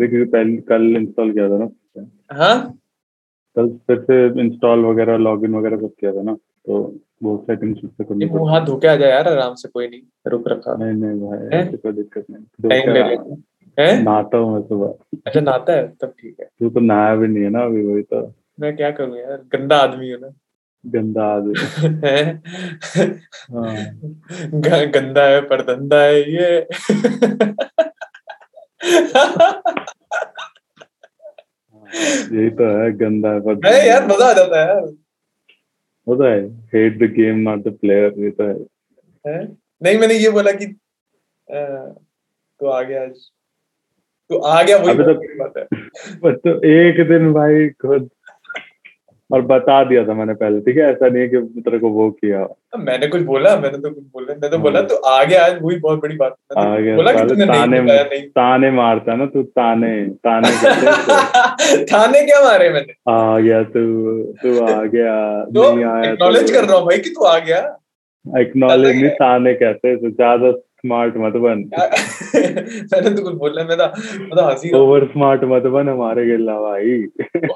देखिए पहले कल इंस्टॉल किया था ना हाँ? कल फिर से इंस्टॉल वगैरह लॉगिन वगैरह सब किया था ना तो वो सेटिंग्स से करनी मुँह हाथ धो के आ जाए यार आराम से कोई नहीं रुक रखा। नहीं नहीं भाई ऐसी कोई दिक्कत नहीं। टाइम ले लेते हैं। नहाता हूँ मैं सुबह। अच्छा नहाता है? तब ठीक है। तू तो नहाया भी नहीं है ना अभी वही तो। मैं क्या करूँ यार? गंदा आदमी हूँ ना। गंदा आदमी। हैं? गंदा है पर धंधा है ये। यही तो है गंदा है पर नहीं यार मज़ा आ जाता है यार। वो तो है। Hate the game not the player ये तो है। हैं? नहीं मैंने ये बोला कि अ, तू आ गया आज। तू आ गया वही तो- बात है। पर तो एक दिन भाई खुद और बता दिया था मैंने पहले ठीक है? ऐसा नहीं है कि तेरे को वो किया। मैंने कुछ बोला मैंने तो कुछ बोला मैं तो। बोला तू आ गया आज वही बहुत बड़ी बात। आ गया। तो बोला कि साले तूने नहीं ताने नहीं। ताने मारता है ना तू ताने ताने इसको। थाने क्या मारे मैंने? आ गया तू तू आ गया तो नहीं आया एक्नॉलेज कर रहा हूँ भाई कि तू आ गया। एक्नॉलेज नहीं ताने कहते तो ज़्यादा स्मार्ट मत बन मैंने तो कुछ बोला मैं तो मैं तो हँसी ओवर स्मार्ट मत बन हमारे गिल्ला भाई।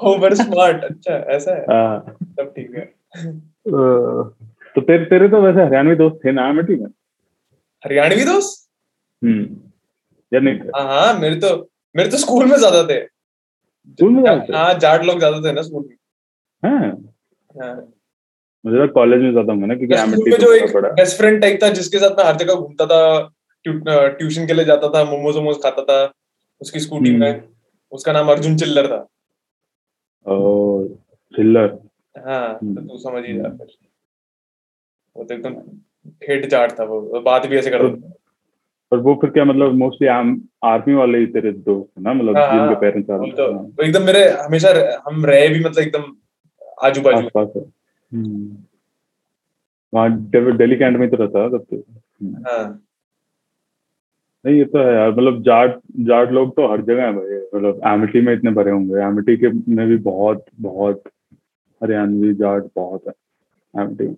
ओवर स्मार्ट अच्छा ऐसा है? हाँ, तब ठीक है। तो तेरे तेरे तो वैसे हरियाणवी दोस्त थे ना मिट्टी में हरियाणवी दोस्त? हम्म या नहीं थे? हाँ हाँ मेरे तो मेरे तो स्कूल में ज़्यादा थे। स्कूल में ज़्यादा थे? हाँ जाट लोग ज़्यादा थे ना स्कूल में। हाँ। हाँ। मुझे लगा कॉलेज में ज़्यादा होंगे ना क्योंकि एमिटी में तो जो एक बेस्ट फ्रेंड टाइप था जिसके साथ मैं हर जगह घूमता था ट्यूशन के लिए जाता था मोमोज वोमोज खाता था उसकी स्कूटी हम्म। में। उसका नाम अर्जुन चिल्लर था। चिल्लर। हाँ हम्म। तो समझ ही जा फिर। वो तो एकदम ठेठ जाट था वो बात भी ऐसे करता था और वो फिर क्या मतलब मोस्टली आर्मी वाले ही तेरे दोस्त ना मतलब हाँ, जिनके हाँ, पेरेंट्स वो आर्मी तो एकदम मेरे हमेशा हम रहे भी मतलब एकदम आजू बाजू है हम्म। वहाँ डे- दिल्ली कैंट में तो रहता है तब तो। हाँ। नहीं ये तो है यार मतलब जाट जाट लोग तो हर जगह है भाई मतलब एमिटी में इतने भरे होंगे एमिटी के में भी बहुत बहुत हरियाणवी जाट बहुत है एमिटी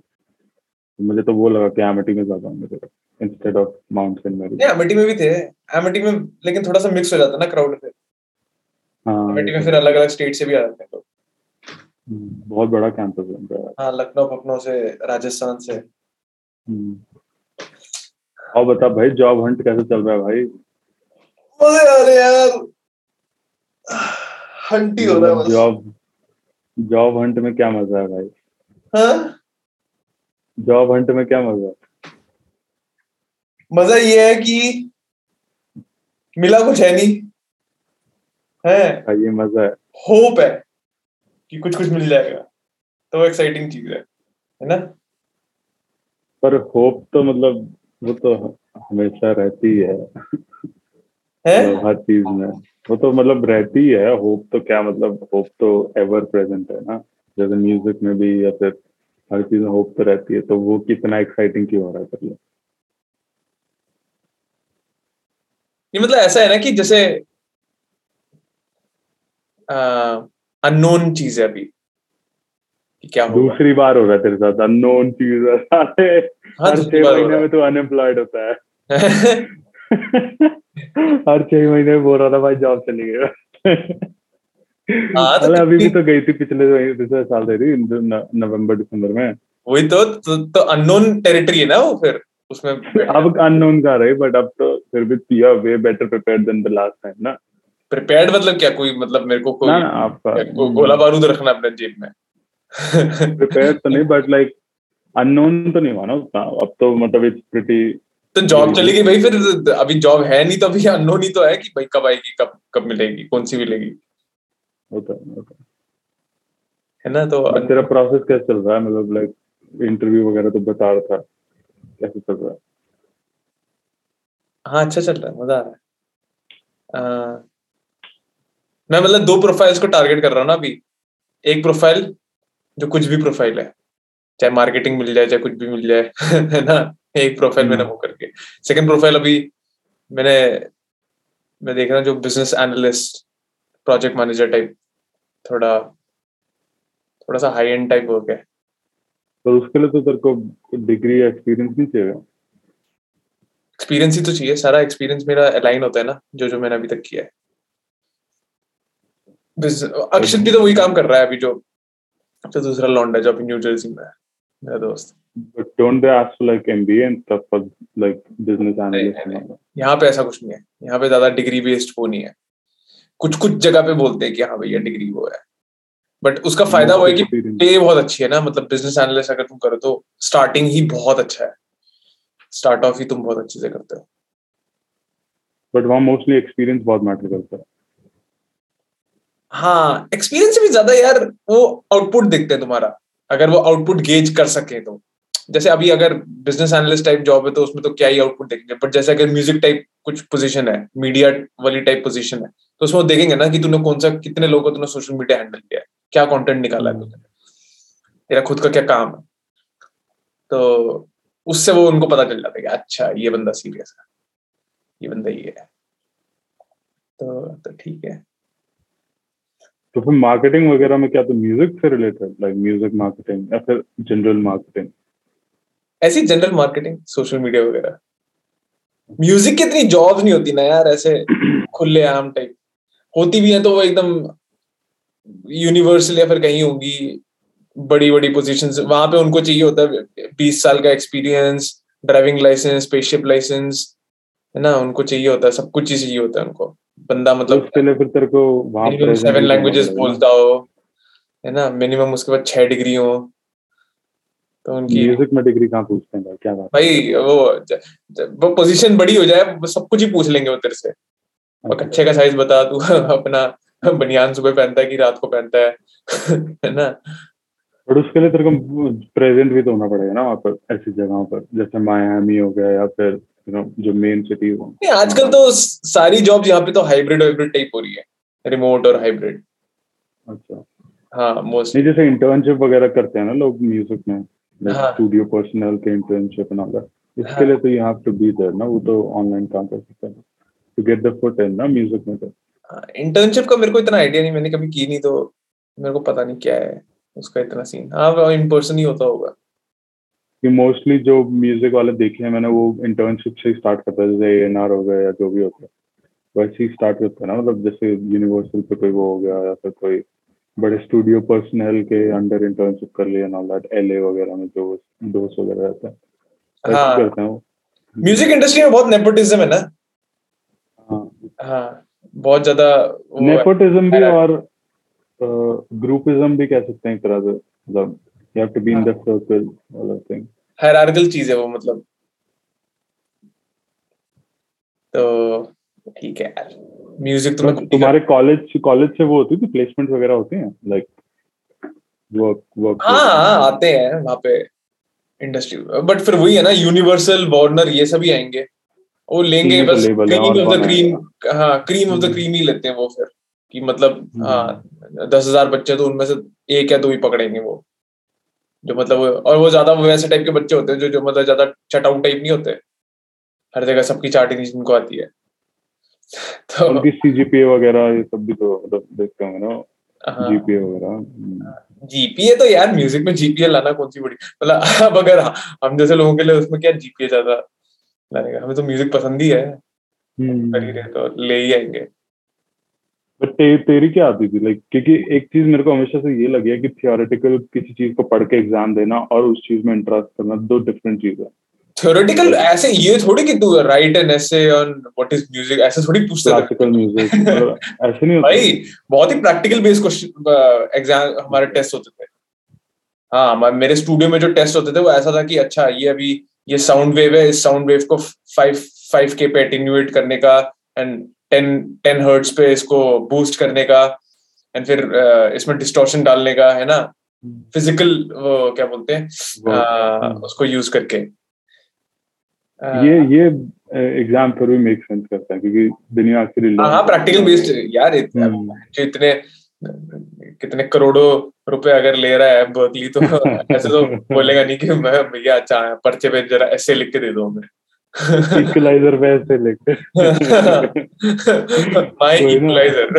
मुझे तो वो लगा कि एमिटी में ज़्यादा होंगे instead of Mount Saint Mary नहीं अमेठी में भी थे अमेठी में लेकिन थोड़ा सा मिक्स हो जाता ना क्राउड फिर हाँ ये में तो फिर अलग अलग स्टेट से भी आ जाते हैं लोग। बहुत बड़ा कैंपस है हाँ लखनऊ फखनऊ से राजस्थान से। हम्म। और बता भाई जॉब हंट कैसे चल रहा है भाई? मज़े आ रहे हैं यार। हंटी हो रहा है जॉब जॉब हंट में क्या मज़ा है भाई? हाँ? जॉब हंट में क्या मज़ा है? मज़ा ये है कि मिला कुछ है नहीं। है? ये मज़ा है। होप है। कि कुछ कुछ मिल जाएगा। तो वो एक्साइटिंग चीज़ है है ना? पर होप तो मतलब वो तो हमेशा रहती है। है? मतलब हर चीज़ में। वो तो मतलब रहती है होप तो क्या मतलब होप तो एवर प्रेजेंट है ना? जैसे म्यूज़िक में भी या फिर हर चीज़ में होप तो रहती है तो वो कितना एक्साइटिंग क्यों हो रहा है ये मतलब ऐसा है ना कि जैसे अननोन चीज़ है अभी। कि क्या होगा? दूसरी बार हो रहा है तेरे साथ अननोन चीज़। है हाँ हर छह महीने में तो अनएम्प्लॉयड होता है। हर छह महीने में बोल रहा था भाई जॉब चली गई हाँ, तो अभी भी तो गई थी पिछले पिछले साल दे रही नवंबर दिसंबर में। वही तो तो, तो अननोन टेरिटरी है ना वो फिर? उसमें अब अननोन का रही बट अब तो फिर भी you are way better prepared than the last time ना। प्रिपेयर्ड मतलब क्या? कोई मतलब मेरे को कोई ना ना आपका गोला बारूद रखना अपने जेब में। प्रिपेयर्ड तो नहीं बट लाइक अननोन तो नहीं हुआ ना उतना। अब तो मतलब इट्स प्रिटी तो जॉब चली गई भाई फिर अभी जॉब है नहीं तो अभी अननोन ही तो है कि भाई कब आएगी कब कब मिलेगी कौन सी मिलेगी। होता है होता है। ना तो तेरा प्रोसेस कैसे चल रहा है? मतलब लाइक इंटरव्यू वगैरह तो बता रहा था। कैसे चल रहा है? हाँ अच्छा चल रहा है मज़ा आ रहा है। मैं मतलब दो प्रोफाइल्स को टारगेट कर रहा हूँ ना अभी। एक प्रोफ़ाइल जो कुछ भी प्रोफ़ाइल है चाहे मार्केटिंग मिल जाए चाहे कुछ भी मिल जाए है ना? एक प्रोफ़ाइल मैंने वो करके। सेकंड प्रोफ़ाइल अभी मैंने मैं देख रहा हूँ जो business analyst project manager type थोड़ा थोड़ा सा हाई एंड टाइप वर्क है। तो उसके लिए तो तेरे को डिग्री या एक्सपीरियंस नहीं चाहिए? एक्सपीरियंस ही तो चाहिए। सारा एक्सपीरियंस मेरा अलाइन होता है ना जो जो मैंने अभी तक किया है। अक्षत भी तो वही काम कर रहा है अभी जो तो दूसरा लॉन्डा जो अभी न्यू जर्सी में है मेरा दोस्त। But don't they ask for like MBA and stuff for like business analyst? नहीं, and all यहाँ पे ऐसा कुछ नहीं है। यहाँ पे ज़्यादा डिग्री बेस्ड वो नहीं है। कुछ कुछ जगह पे बोलते हैं कि हाँ भैया डिग्री वो है। बट उसका फ़ायदा वो है कि पे बहुत अच्छी है ना मतलब बिज़नेस एनालिस्ट अगर तुम करो तो स्टार्टिंग ही बहुत अच्छा है। स्टार्ट ऑफ़ ही तुम बहुत अच्छे से करते हो। बट वहाँ mostly experience बहुत मैटर करता है. हाँ एक्सपीरियंस से भी ज़्यादा यार वो आउटपुट देखते हैं तुम्हारा। अगर वो आउटपुट गेज कर सके तो। जैसे अभी अगर बिज़नेस एनालिस्ट टाइप जॉब है तो उसमें तो क्या ही आउटपुट देखेंगे। बट जैसे अगर म्यूज़िक टाइप कुछ पोजीशन है मीडिया वाली टाइप पोजीशन है तो उसमें वो देखेंगे ना कि तूने कौन सा कितने लोगों को तूने सोशल मीडिया हैंडल किया है क्या कंटेंट निकाला है तूने। तेरा खुद का क्या काम है। तो उससे वो उनको पता चल जाता है कि अच्छा ये बंदा सीरियस है। ये बंदा ये है। तो तो ठीक है। तो फिर मार्केटिंग वगैरह में क्या तो म्यूज़िक से रिलेटेड लाइक म्यूज़िक मार्केटिंग या फिर जनरल मार्केटिंग ऐसी जनरल मार्केटिंग सोशल मीडिया वगैरह। म्यूज़िक की इतनी जॉब्स नहीं होती ना यार ऐसे खुले आम टाइप होती भी है तो वो एकदम यूनिवर्सल या फिर कहीं होंगी बड़ी बड़ी पोजीशंस वहाँ पे उनको चाहिए होता है बीस साल का experience driving licence spaceship licence है ना? उनको चाहिए होता है सब कुछ ही चाहिए होता है उनको। बंदा मतलब उसके लिए फिर तेरे को मिनिमम सेवन लैंग्वेजेस बोलता हो है ना? मिनिमम उसके बाद छह डिग्री हो तो उनकी म्यूज़िक में डिग्री कहाँ पूछते हैं क्या बात भाई वो वो पोजीशन बड़ी हो जाए सब कुछ ही पूछ लेंगे वो तेरे से। और कच्छे का साइज़ बता तू अपना बनियान सुबह पहनता है कि रात को पहनता है है ना? बट उसके लिए तेरे को प्रेजेंट भी तो होना पड़ेगा ना वहाँ पर ऐसी जगहों पर जैसे मायामी हो गया या फिर you know, जो मेन सिटी हो नहीं आजकल तो सारी जॉब्स यहाँ पे तो हाइब्रिड हाइब्रिड टाइप हो रही है। रिमोट और हाइब्रिड अच्छा। हाँ मोस्ट नहीं जैसे इंटर्नशिप वगैरह करते हैं ना लोग म्यूज़िक में हाँ। स्टूडियो पर्सनल के इंटर्नशिप एंड ऑल दैट हाँ। इसके लिए तो you have to be there ना वो तो ऑनलाइन काम कर सकते हैं। To get the foot in ना म्यूज़िक में तो। इंटर्नशिप का मेरे को इतना आइडिया नहीं मैंने कभी की नहीं तो मेरे को पता नहीं क्या है उसका इतना सीन हाँ इन पर्सन ही होता होगा। कि मोस्टली जो म्यूज़िक वाले देखे हैं मैंने वो इंटर्नशिप से स्टार्ट करता है जैसे ए हो गया या जो भी होता है वैसे ही स्टार्ट करते हैं ना मतलब जैसे यूनिवर्सल पे कोई वो हो गया या फिर कोई बड़े स्टूडियो पर्सनल के अंडर इंटर्नशिप कर लिया ना दैट एलए वगैरह में जो दोस्त वगैरह रहता है। हाँ। करते हैं वो। म्यूज़िक इंडस्ट्री में बहुत नेपोटिज्म है ना? हाँ। हाँ बहुत ज़्यादा नेपोटिज्म भी और ग्रुपिज्म भी कह सकते हैं एक तरह से मतलब you have to be in the circle वाला थिंग हायरार्कल चीज़ है वो मतलब। तो ठीक है यार। म्यूज़िक तो ही तुम्हारे कॉलेज कॉलेज से वो होती थी प्लेसमेंट वगैरह होती हैं? लाइक वर्क वर्क हाँ हाँ आते हैं वहाँ पे इंडस्ट्री बट फिर वही है ना यूनिवर्सल वार्नर ये सभी आएँगे। वो लेंगे तो बस क्रीम ऑफ़ द क्रीम हाँ क्रीम ऑफ़ द। क्रीम ही लेते हैं वो फिर। कि मतलब हम्म। हाँ दस हज़ार बच्चे तो उनमें से एक या दो ही पकड़ेंगे वो। जो मतलब वो- और वो ज़्यादा वैसे टाइप के बच्चे होते हैं जो जो मतलब ज़्यादा चटाऊ टाइप नहीं होते। हर जगह सबकी चार्टिंग जिनको आती है। तो उनकी सीजीपीए वगैरह ये सब भी तो मतलब देखते होंगे ना। हाँ। जीपीए वगैरह हम्म। जीपीए तो यार म्यूज़िक में जीपीए लाना कौन सी बड़ी मतलब अब अगर हम जैसे लोगों के लिए उसमें क्या जीपीए ज़्यादा लाने का? हमें तो म्यूज़िक पसंद ही है। ही रहे तो ले ही आएँगे। ते, तेरी क्या आती थी? लाइक क्योंकि एक चीज़ मेरे को हमेशा से ये लगी है कि थियोरेटिकल किसी चीज़ को पढ़ के एग्ज़ाम देना और उस चीज़ में इंटरेस्ट करना दो डिफरेंट चीज़। है थ्योरेटिकल ऐसे ये थोड़ी कि तू write an essay on what is music ऐसे थोड़ी पूछते क्लासिकल म्यूज़िक मतलब ऐसे नहीं होता। भाई बहुत ही प्रैक्टिकल बेस्ड क्वेश्चन एग्ज़ाम हमारे टेस्ट होते थे। हाँ मेरे स्टूडियो में जो टेस्ट होते थे वो ऐसा था कि अच्छा ये अभी ये साउंड वेव है इस साउंड वेव को फाइव फाइव के पे एटेन्यूएट करने का एंड टेन टेन हर्ट्स पे इसको बूस्ट करने का एंड फिर uh, इसमें डिस्टॉर्शन डालने का है ना? फ़िज़िकल वो क्या बोलते हैं? uh, उसको यूज़ करके। Uh, ये ये एग्ज़ाम फिर भी मेक सेंस करता है क्योंकि दुनिया एक्चुअली हाँ हाँ प्रैक्टिकल बेस्ड यार इत- हम्म। जो इतने कितने करोड़ों रुपए अगर ले रहा है बर्कली तो ऐसे तो बोलेगा नहीं कि मैं भैया अच्छा पर्चे पे जरा ऐसे लिख के दे दो हमें। इक्वलाइजर ऐसे लिखते my equaliser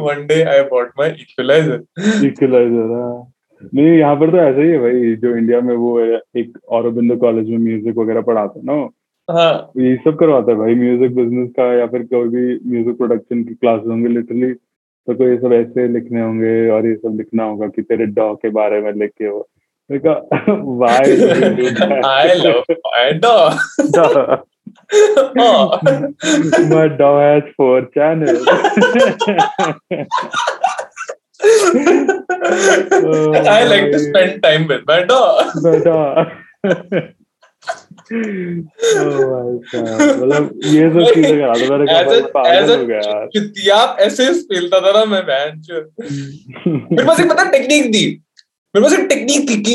one day I bought my equaliser equaliser हाँ। नहीं यहाँ पर तो ऐसा ही है भाई जो इंडिया में वो है एक औरबिंदो कॉलेज में म्यूज़िक वगैरह पढ़ाते हैं ना हाँ। ये सब करवाता है भाई म्यूज़िक बिज़नेस का या फिर कोई भी म्यूज़िक प्रोडक्शन की क्लासेस होंगे लिटरली तो कोई ये सब ऐसे लिखने होंगे और ये सब लिखना होगा कि तेरे डॉ के बारे में लिख के वो। मैंने कहा I love my dog. Oh. My dog has four channels. oh, I like to spend time with my dog. Oh my God. मतलब ये सब चीज़ें करा दो भाई a- पागल हो गया यार चुतियाप ऐसे खेलता था ना मैं चोद। मेरे पास एक पता टेक्निक थी मेरे पास एक टेक्निक थी कि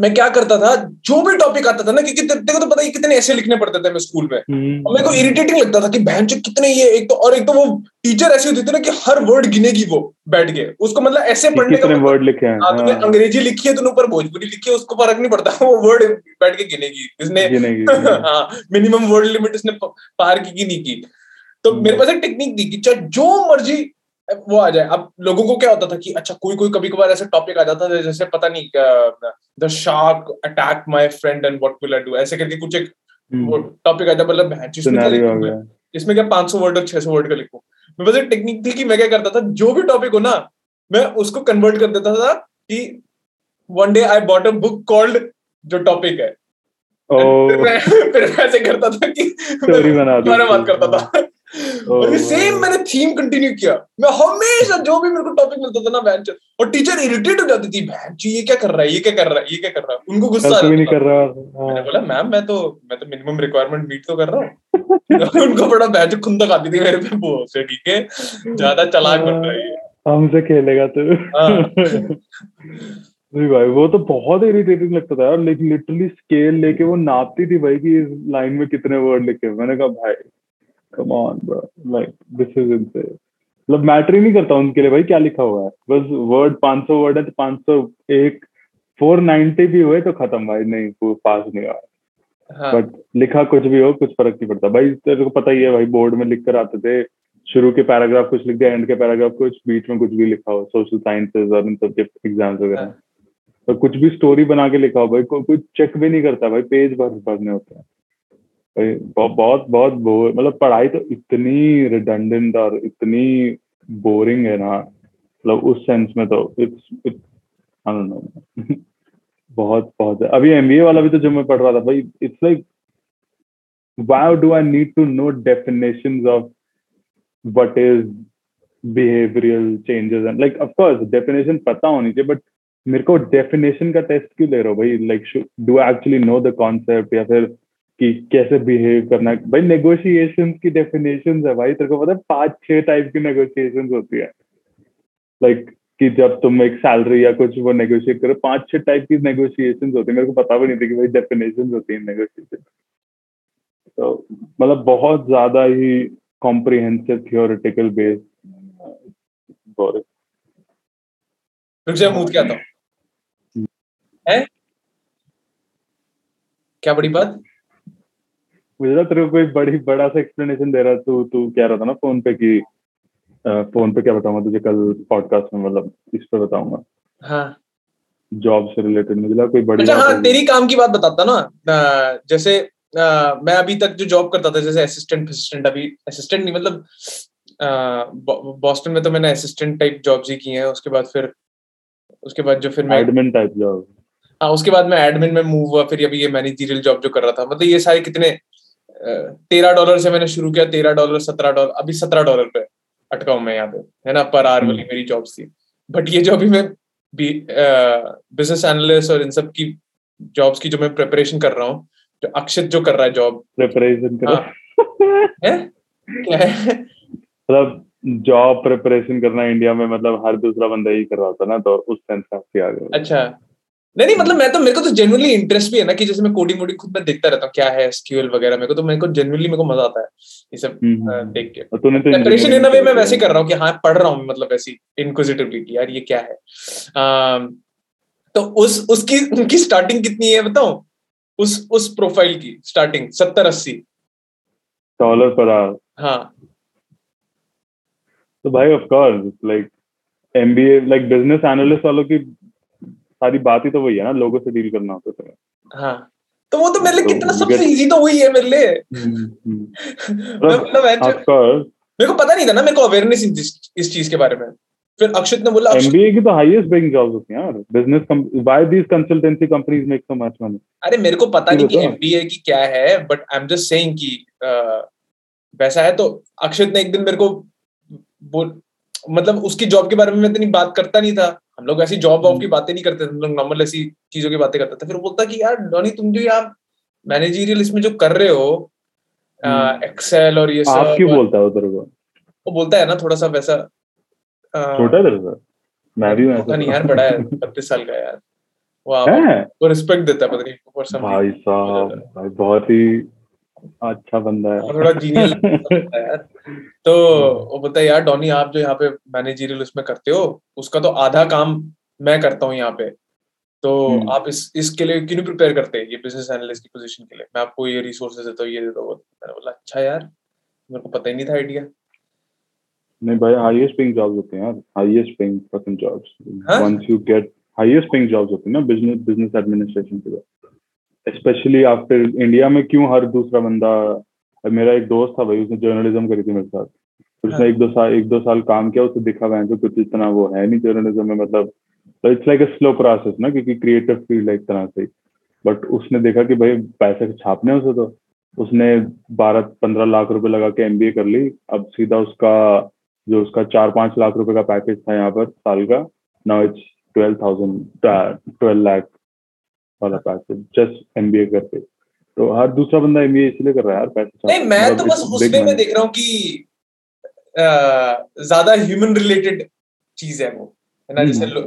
मैं क्या करता था जो भी टॉपिक आता था ना क्योंकि ते- तेरे को तो पता ही कितने ऐसे लिखने पड़ते थे मैं स्कूल में। हम्म, और मेरे को इरिटेटिंग लगता था कि बहन चोद कितने ये एक तो और एक तो वो टीचर ऐसी होती थी ना कि हर वर्ड गिनेगी वो बैठ के। उसको मतलब ऐसे पढ़ने का मतलब- वर्ड लिखे हैं हाँ तुमने हाँ, अंग्रेज़ी लिखी है तूने ऊपर भोजपुरी लिखी है उसको फ़र्क नहीं पड़ता वो वर्ड बैठ के गिनेगी। इसने हाँ मिनिमम वर्ड लिमिट उसने प- पार की नहीं की। तो हम्म। मेरे पास एक टेक्निक थी कि जो मर्ज़ी वो आ जाए। अब लोगों को क्या होता था कि अच्छा कोई कोई कभी कभार ऐसा टॉपिक आ जाता था जैसे पता नहीं the shark attack my friend and what will I do ऐसे करके कुछ एक वो हम्म, टॉपिक आ जाता मतलब इसमें क्या मैं? क्या 500 वर्ड और 600 वर्ड का लिखूं? मेरे पास एक टेक्निक थी कि मैं क्या करता था जो भी टॉपिक हो ना मैं उसको कन्वर्ट कर देता था कि one day I bought a book called जो टॉपिक है। ओ फिर मैं ऐसे करता था कि बात करता था। और Oh, सेम मैंने थीम कंटिन्यू किया। मैं हमेशा जो भी मेरे को टॉपिक मिलता था ना बैंक और टीचर इरिटेट हो जाती थी जी ये क्या कर रहा है? ये क्या कर रहा है? ये क्या कर रहा है? उनको गुस्सा आ कल भी नहीं था कर रहा। मैंने हाँ, बोला मैम मैं तो मैं तो मिनिमम रिक्वायरमेंट मीट तो कर रहा हूँ। उनको बड़ा बैच खुंदक आती थी मेरे पे वो से ठीक है ज़्यादा चालाक बन रहा है हमसे खेलेगा तू। हाँ। नहीं भाई वो तो बहुत इरिटेटिंग लगता था यार। लिटरली स्केल लेके वो नापती थी भाई कि इस लाइन में कितने वर्ड लिखे। हैं। मैंने कहा भाई come on bro like this is insane मतलब मैटर ही नहीं करता उनके लिए भाई क्या लिखा हुआ है? बस वर्ड 500 वर्ड है तो 501 490 भी हुए तो खत्म भाई। नहीं वो पास नहीं हुआ हाँ। बट लिखा कुछ भी हो कुछ फ़र्क नहीं पड़ता। भाई तेरे को पता ही है भाई बोर्ड में लिख कर आते थे शुरू के पैराग्राफ कुछ लिख दिया एंड के पैराग्राफ कुछ बीच में कुछ भी लिखा हो सोशल साइंसेज और इन सब के एग्ज़ाम्स वगैरह। हाँ। तो कुछ भी स्टोरी बना के लिखा हो भाई को, कोई चेक भी नहीं करता भाई पेज भर भरने होते हैं। बहुत बहुत बोर मतलब पढ़ाई तो इतनी रिडंडेंट और इतनी बोरिंग है ना मतलब उस सेंस में तो इट्स डोंट नो बहुत बहुत है। अभी एमबीए वाला भी तो जो मैं पढ़ रहा था, भाई it's like why do I need to know definitions of is behavioral changes and, like, of course, definition पता होनी चाहिए बट मेरे को डेफिनेशन का टेस्ट क्यों ले रहे हो भाई? Like do actually know the concept या फिर कि कैसे बिहेव करना भाई नेगोशिएशन की डेफिनेशन है भाई। तेरे को पता है पाँच छह टाइप की नेगोशिएशन होती है। लाइक कि जब तुम एक सैलरी या कुछ वो नेगोशिएट करो पाँच छह टाइप की नेगोशिएशन होती है। मेरे को पता भी नहीं था कि भाई डेफिनेशन होती है नेगोशिएशन तो मतलब बहुत ज़्यादा ही कॉम्प्रिहेंसिव थियोरिटिकल boring रुक जा मूड क्या था है? क्या बड़ी बात? मुझे ना तेरे को कोई बड़ी बड़ा सा एक्सप्लेनेशन दे रहा तू तू कह रहा था ना फ़ोन पे कि फ़ोन पे क्या बताऊँगा तुझे? कल पॉडकास्ट में मतलब इस पे बताऊँगा। हाँ। जॉब से रिलेटेड मुझे लगा कोई बड़ी अच्छा हाँ तेरी काम की बात बताता ना। जैसे अ, मैं अभी तक जो जॉब करता था जैसे असिस्टेंट असिस्टेंट अभी असिस्टेंट नहीं मतलब बॉस्टन में तो मैंने असिस्टेंट टाइप जॉब्स ही की हैं। उसके बाद फिर उसके बाद जो फिर मैं एडमिन टाइप जॉब हाँ उसके बाद मैं एडमिन में मूव हुआ। फिर अभी ये मैनेजरियल जॉब जो कर रहा था मतलब ये सारे कितने तेरह डॉलर से मैंने शुरू किया तेरह डॉलर सत्रह डॉलर अभी सत्रह डॉलर पे अटका हूँ मैं यहाँ पे है ना पर आवर वाली हम्म। मेरी जॉब थी। बट ये जो अभी मैं बिज़नेस एनालिस्ट और इन सब की जॉब्स की जो मैं प्रिपरेशन कर रहा हूँ जो अक्षित जो कर रहा है जॉब प्रिपरेशन करो। मतलब जॉब प्रिपरेशन करना इंडिया में मतलब हर दूसरा बंदा ही कर रहा था ना तो उस सेंस काफ़ी आ गया। अच्छा। नहीं नहीं मतलब मैं तो मेरे को तो जेनुअली इंटरेस्ट भी है ना कि जैसे मैं कोडिंग वोडिंग खुद में देखता रहता हूँ क्या है एसक्यूएल वगैरह मेरे को तो मेरे को जेनुअली मेरे को मज़ा आता है ये सब हम्म, अ, हम्म। देख के। तो प्रिपरेशन इन engineering वे मैं वैसे कर। रहा हूँ कि हाँ पढ़ रहा हूँ मतलब ऐसी इनक्विजिटिवली कि यार ये क्या है? तो उस उसकी उनकी स्टार्टिंग कितनी है बताऊँ? उस उस प्रोफ़ाइल की स्टार्टिंग सत्तर अस्सी। डॉलर पर आवर हाँ। तो भाई of course like MBA like business analyst वालों की सारी बात ही तो वही है ना लोगों से डील करना होता है हाँ तो वो तो मेरे लिए तो कितना सबसे इजी तो वही है मेरे लिए। हम्म, हम्म। मतलब मेरे को पता नहीं था ना मेरे को अवेयरनेस इस चीज़ के बारे में। फिर अक्षत ने बोला MBA की तो हाईएस्ट पेइंग जॉब्स होती हैं यार। Business why these consultancy companies make so much money अरे मेरे को पता नहीं कि एमबीए की क्या है but I am just saying कि वैसा है तो अक्षत ने एक दिन मेरे को बोल मतलब उसकी जॉब के बारे में मैं इतनी बात करता नहीं था। हम लोग ऐसी जॉब वॉब की हम्म। बातें नहीं करते थे हम लोग नॉर्मल ऐसी चीज़ों की बातें करते थे। फिर बोलता कि यार डॉनी तुम जो यार मैनेजरियल इसमें जो कर रहे हो हम्म। एक्सेल और ये सब आप क्यों बोलता है उधर को? वो बोलता है ना थोड़ा सा वैसा छोटा तेरे से? मैं भी पता नहीं यार बड़ा है बत्तीस साल का यार। वो वो रिस्पेक्ट देता है पता नहीं for some भाई साहब भाई बहुत ही अच्छा बंदा है। थोड़ा जीनियल यार। तो वो बोलता है यार डॉनी आप जो यहाँ पे मैनेजरियल उसमें करते हो उसका तो आधा काम मैं करता हूँ यहाँ पे। तो हम्म। आप इस इसके लिए क्यों प्रिपेयर करते हैं ये बिज़नेस एनालिस्ट की पोजीशन के लिए? मैं आपको ये रिसोर्सेज देता हूँ ये देता हूँ मैंने बोला अच्छा यार मेरे को पता ही नहीं था आइडिया नहीं भाई हाईएस्ट पेइंग जॉब्स होते हैं यार highest paying fucking jobs? Once you get highest paying jobs होती है ना बिज़नेस बिज़नेस एडमिनिस्ट्रेशन के लिए। स्पेशली आफ्टर इंडिया में क्यों हर दूसरा बंदा मेरा एक दोस्त था भाई उसने जर्नलिज्म करी थी मेरे साथ। उसने हाँ। एक दो साल एक दो साल काम किया उसे दिखा वहाँ तो कुछ इतना वो है नहीं जर्नलिज्म में मतलब it's like a slow process ना क्योंकि क्रिएटिव फ़ील्ड है एक तरह से। बट उसने देखा कि भाई पैसे छापने उसे तो। उसने बारह पंद्रह लाख रुपए लगा के एमबीए कर ली। अब सीधा उसका जो उसका चार पाँच लाख रुपए का पैकेज था यहाँ पर साल का now it's twelve thousand twelve lakh वाला पैकेज जस्ट एमबीए करके। तो हर दूसरा बंदा एमबीए इसलिए कर रहा है यार पैसे नहीं मैं मतलब तो बस उसमें मैं देख रहा हूँ कि ज़्यादा ह्यूमन रिलेटेड चीज़ है वो। है ना जैसे हम्म।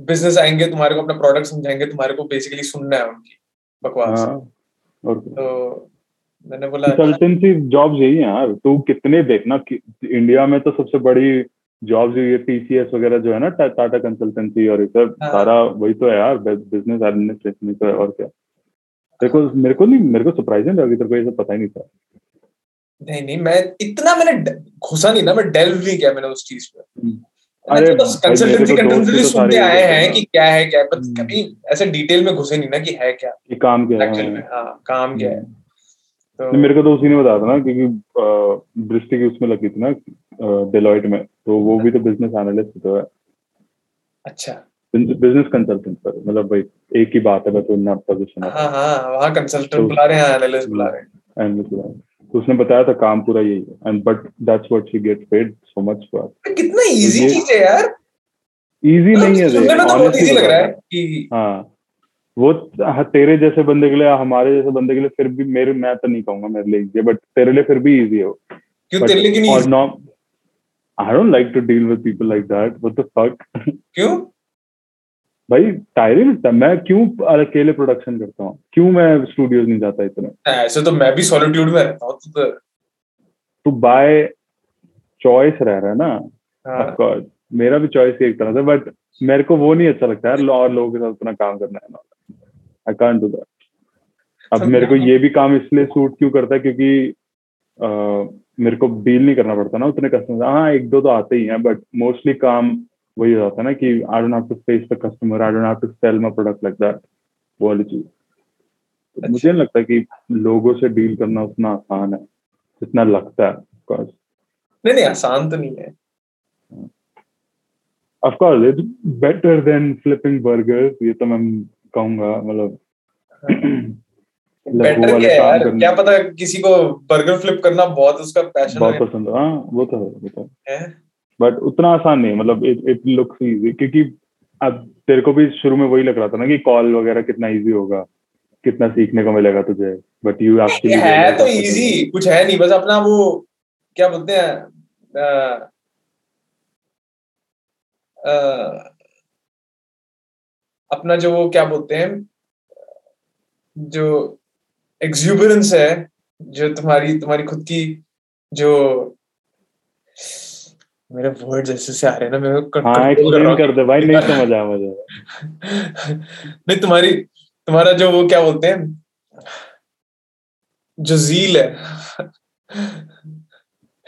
बिज़नेस आएँगे तुम्हारे को अपना प्रोडक्ट समझाएँगे तुम्हारे को बेसिकली सुनना है उनकी बकवास। हाँ और तो मैंने बोला कंसल्टेंसी जॉब्स यही है यार तू कितने देखना कि इंडिया में तो सबसे बड़ी जॉब्स ये टीसीएस वगैरह जो है ना टाटा कंसल्टेंसी और ये सब हाँ। सारा वही तो है यार बिज़नेस एडमिनिस्ट्रेशन तो और क्या। मेरे को मेरे को नहीं मेरे को सरप्राइजिंग लगा तेरे को ये सब पता ही नहीं था। नहीं नहीं मैं इतना मैंने घुसा नहीं ना मैं डेल्व नहीं किया मैंने उस चीज़ पे। हम्म। अरे तो कंसल्टेंसी कंसल्टेंसी तो सुनते आए हैं कि क्या है क्या है हम्म। कभी ऐसे डिटेल में घुसे नहीं ना कि है क्या। कि काम क्या है हाँ। हाँ काम क्या है। तो मेरे को तो उसी ने बताया था ना क्योंकि दृष्टि की उसमें लगी थी ना डेलॉइट में। तो वो भी तो बिज़नेस एनालिस्ट तो है। अच्छा। बिज़नेस कंसल्टेंट पर मतलब भाई एक ही बात है बस उनना पोजीशन है हाँ हाँ वहाँ कंसल्टेंट तो- बुला रहे हैं एनालिस्ट बुला रहे हैं। एनालिस्ट है। तो उसने बताया था काम पूरा यही है। And but that's what she gets paid so much for तो कितना इजी चीज़ है यार। इजी नहीं है मतलब सुनने में तो बहुत इजी लग रहा है कि हाँ। वो तेरे जैसे बंदे के लिए हमारे जैसे बंदे के लिए फिर भी मेरे मैं तो नहीं कहूँगा मेरे लिए इजी है बट तेरे लिए फिर भी इजी है क्यों तेरे लिए क्यों नहीं I don't like to deal with people like that what the fuck क्यों? भाई टायरिंग लगता है मैं क्यों अकेले प्रोडक्शन करता हूँ? क्यों मैं स्टूडियोज नहीं जाता इतना? ऐसे तो मैं भी सॉलिट्यूड में रहता हूँ तो तू बाय चॉइस रह रहा है ना? हाँ। ऑफ़ कोर्स मेरा भी चॉइस एक तरह से बट मेरे को वो नहीं अच्छा लगता है और लोगों के साथ उतना काम करना है आई कांट डू दैट अब मेरे को ये भी काम इसलिए सूट क्यों करता है क्योंकि अ, मेरे को डील नहीं करना पड़ता ना उतने कस्टमर हाँ एक दो तो आते ही हैं बट मोस्टली काम वही हो जाता है ना कि I don't have to face the customer I don't have to sell my product like that वो वाली चीज़। तो मुझे नहीं लगता कि लोगों से डील करना उतना आसान है जितना लगता है course. नहीं नहीं आसान तो नहीं है। Course it's better than flipping burgers ये तो मैं कहूँगा मतलब बेटर क्या है यार क्या पता किसी को बर्गर फ्लिप करना बहुत उसका पैशन बहुत है। पसंद है। वो तो है वो तो हैं? बट उतना आसान नहीं मतलब इट लुक्स इजी क्योंकि अब तेरे को भी शुरू में वही लग रहा था ना कि कॉल वगैरह कितना इजी होगा कितना सीखने को मिलेगा तुझे. बट यू एक्चुअली है तो इजी कुछ है नहीं बस अपना वो क्या बोलते हैं अपना जो वो क्या बोलते हैं जो एक्सुबरेंस है जो तुम्हारी तुम्हारी खुद की जो मेरे वर्ड्स ऐसे से आ रहे हैं ना मैं हाँ कंट्रोल कर एक्सप्लेन कर दे भाई नहीं समझ आया मुझे। नहीं तुम्हारी तुम्हारा जो वो क्या बोलते हैं? जो जील है।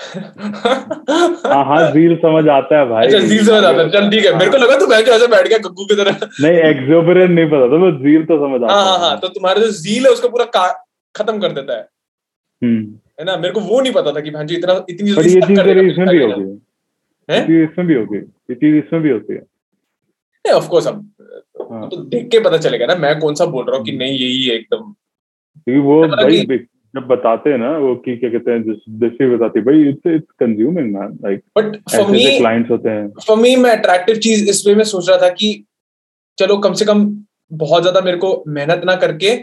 हाँ हाँ जील समझ आता है भाई। अच्छा जील समझ आता है। चल ठीक है मेरे को लगा तू मैं जो ऐसे बैठ गया गग्गू की तरह। नहीं एक्सोबरेंट नहीं पता था बस जील तो समझ आता हाँ हाँ हाँ तो तुम्हारा जो जील है उसको पूरा खत्म कर देता है। हम्म। है ना? मेरे को वो नहीं पता था कि भांजी इतना इतनी जल्दी इसमें भी होगी है? इसमें भी होगी ये चीज़ इसमें भी होती है। नहीं ऑफ़ कोर्स अब हाँ. तो देख के पता चलेगा ना मैं कौन सा बोल रहा हूँ कि नहीं यही है एकदम। क्योंकि वो भाई जब बताते हैं ना वो की क्या कहते हैं जैसे बताती भाई it's it's consuming man like but for me clients होते हैं। फॉर मी मैं अट्रैक्टिव चीज़ इस वे में सोच रहा था कि चलो कम से कम बहुत ज़्यादा मेरे को मेहनत ना करके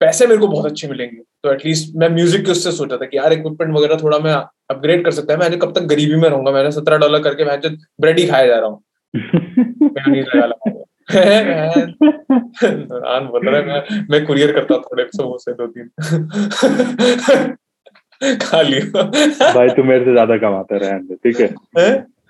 पैसे मेरे को बहुत अच्छे मिलेंगे। तो एटलीस्ट मैं म्यूज़िक के उससे सोचा था कि यार इक्विपमेंट वगैरह थोड़ा मैं अपग्रेड कर सकता है। मैं कब तक गरीबी में रहूँगा? मैंने सत्रह डॉलर करके मैं ब्रेड ही खाया जा रहा हूँ। बोल रहा है मैं मैं कुरियर करता थोड़े समोसे दो तीन। खा लिया। भाई तू मेरे से ज़्यादा कमाते रहे ठीक है?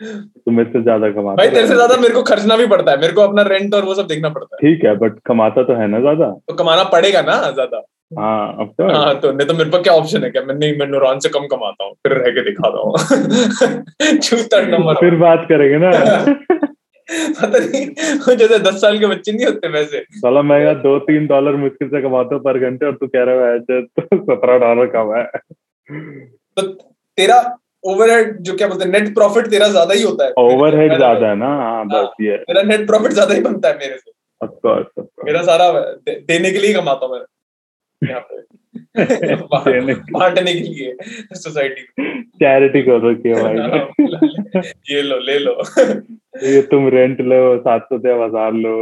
तू मेरे से ज़्यादा कमाता भाई तेरे से ज़्यादा मेरे को खर्चना भी पड़ता है। मेरे को अपना रेंट और वो सब देखना पड़ता है। ठीक है बट कमाता तो है ना ज़्यादा? तो कमाना पड़ेगा ना ज़्यादा। हाँ अब हाँ। तो नहीं तो मेरे पास क्या ऑप्शन है? क्या मैं नहीं मैं नुरान से कम कमाता हूँ? फिर रह के दिखाता हूँ। नंबर फिर बात करेंगे ना। पता नहीं जैसे दस साल के बच्चे नहीं होते वैसे। साला मैं यार दो तीन डॉलर मुश्किल से कमाता हूँ पर घंटे और तू कह रहा है तो सत्रह डॉलर कम है। तो तेरा ओवरहेड जो क्या बोलते हैं नेट प्रॉफिट तेरा ज़्यादा ही होता है। ओवरहेड ज़्यादा है ना? हाँ बस हाँ, ये। मेरा नेट प्रॉफिट ज़्यादा ही बनता है मेरे से। मेरा सारा देने के लिए कमाता हूँ मैं। यहाँ पे। बांटने के लिए सोसाइटी चैरिटी कर रखी है भाई। हाँ, ये लो ले लो। ये तुम रेंट लो सात सौ से हज़ार लो।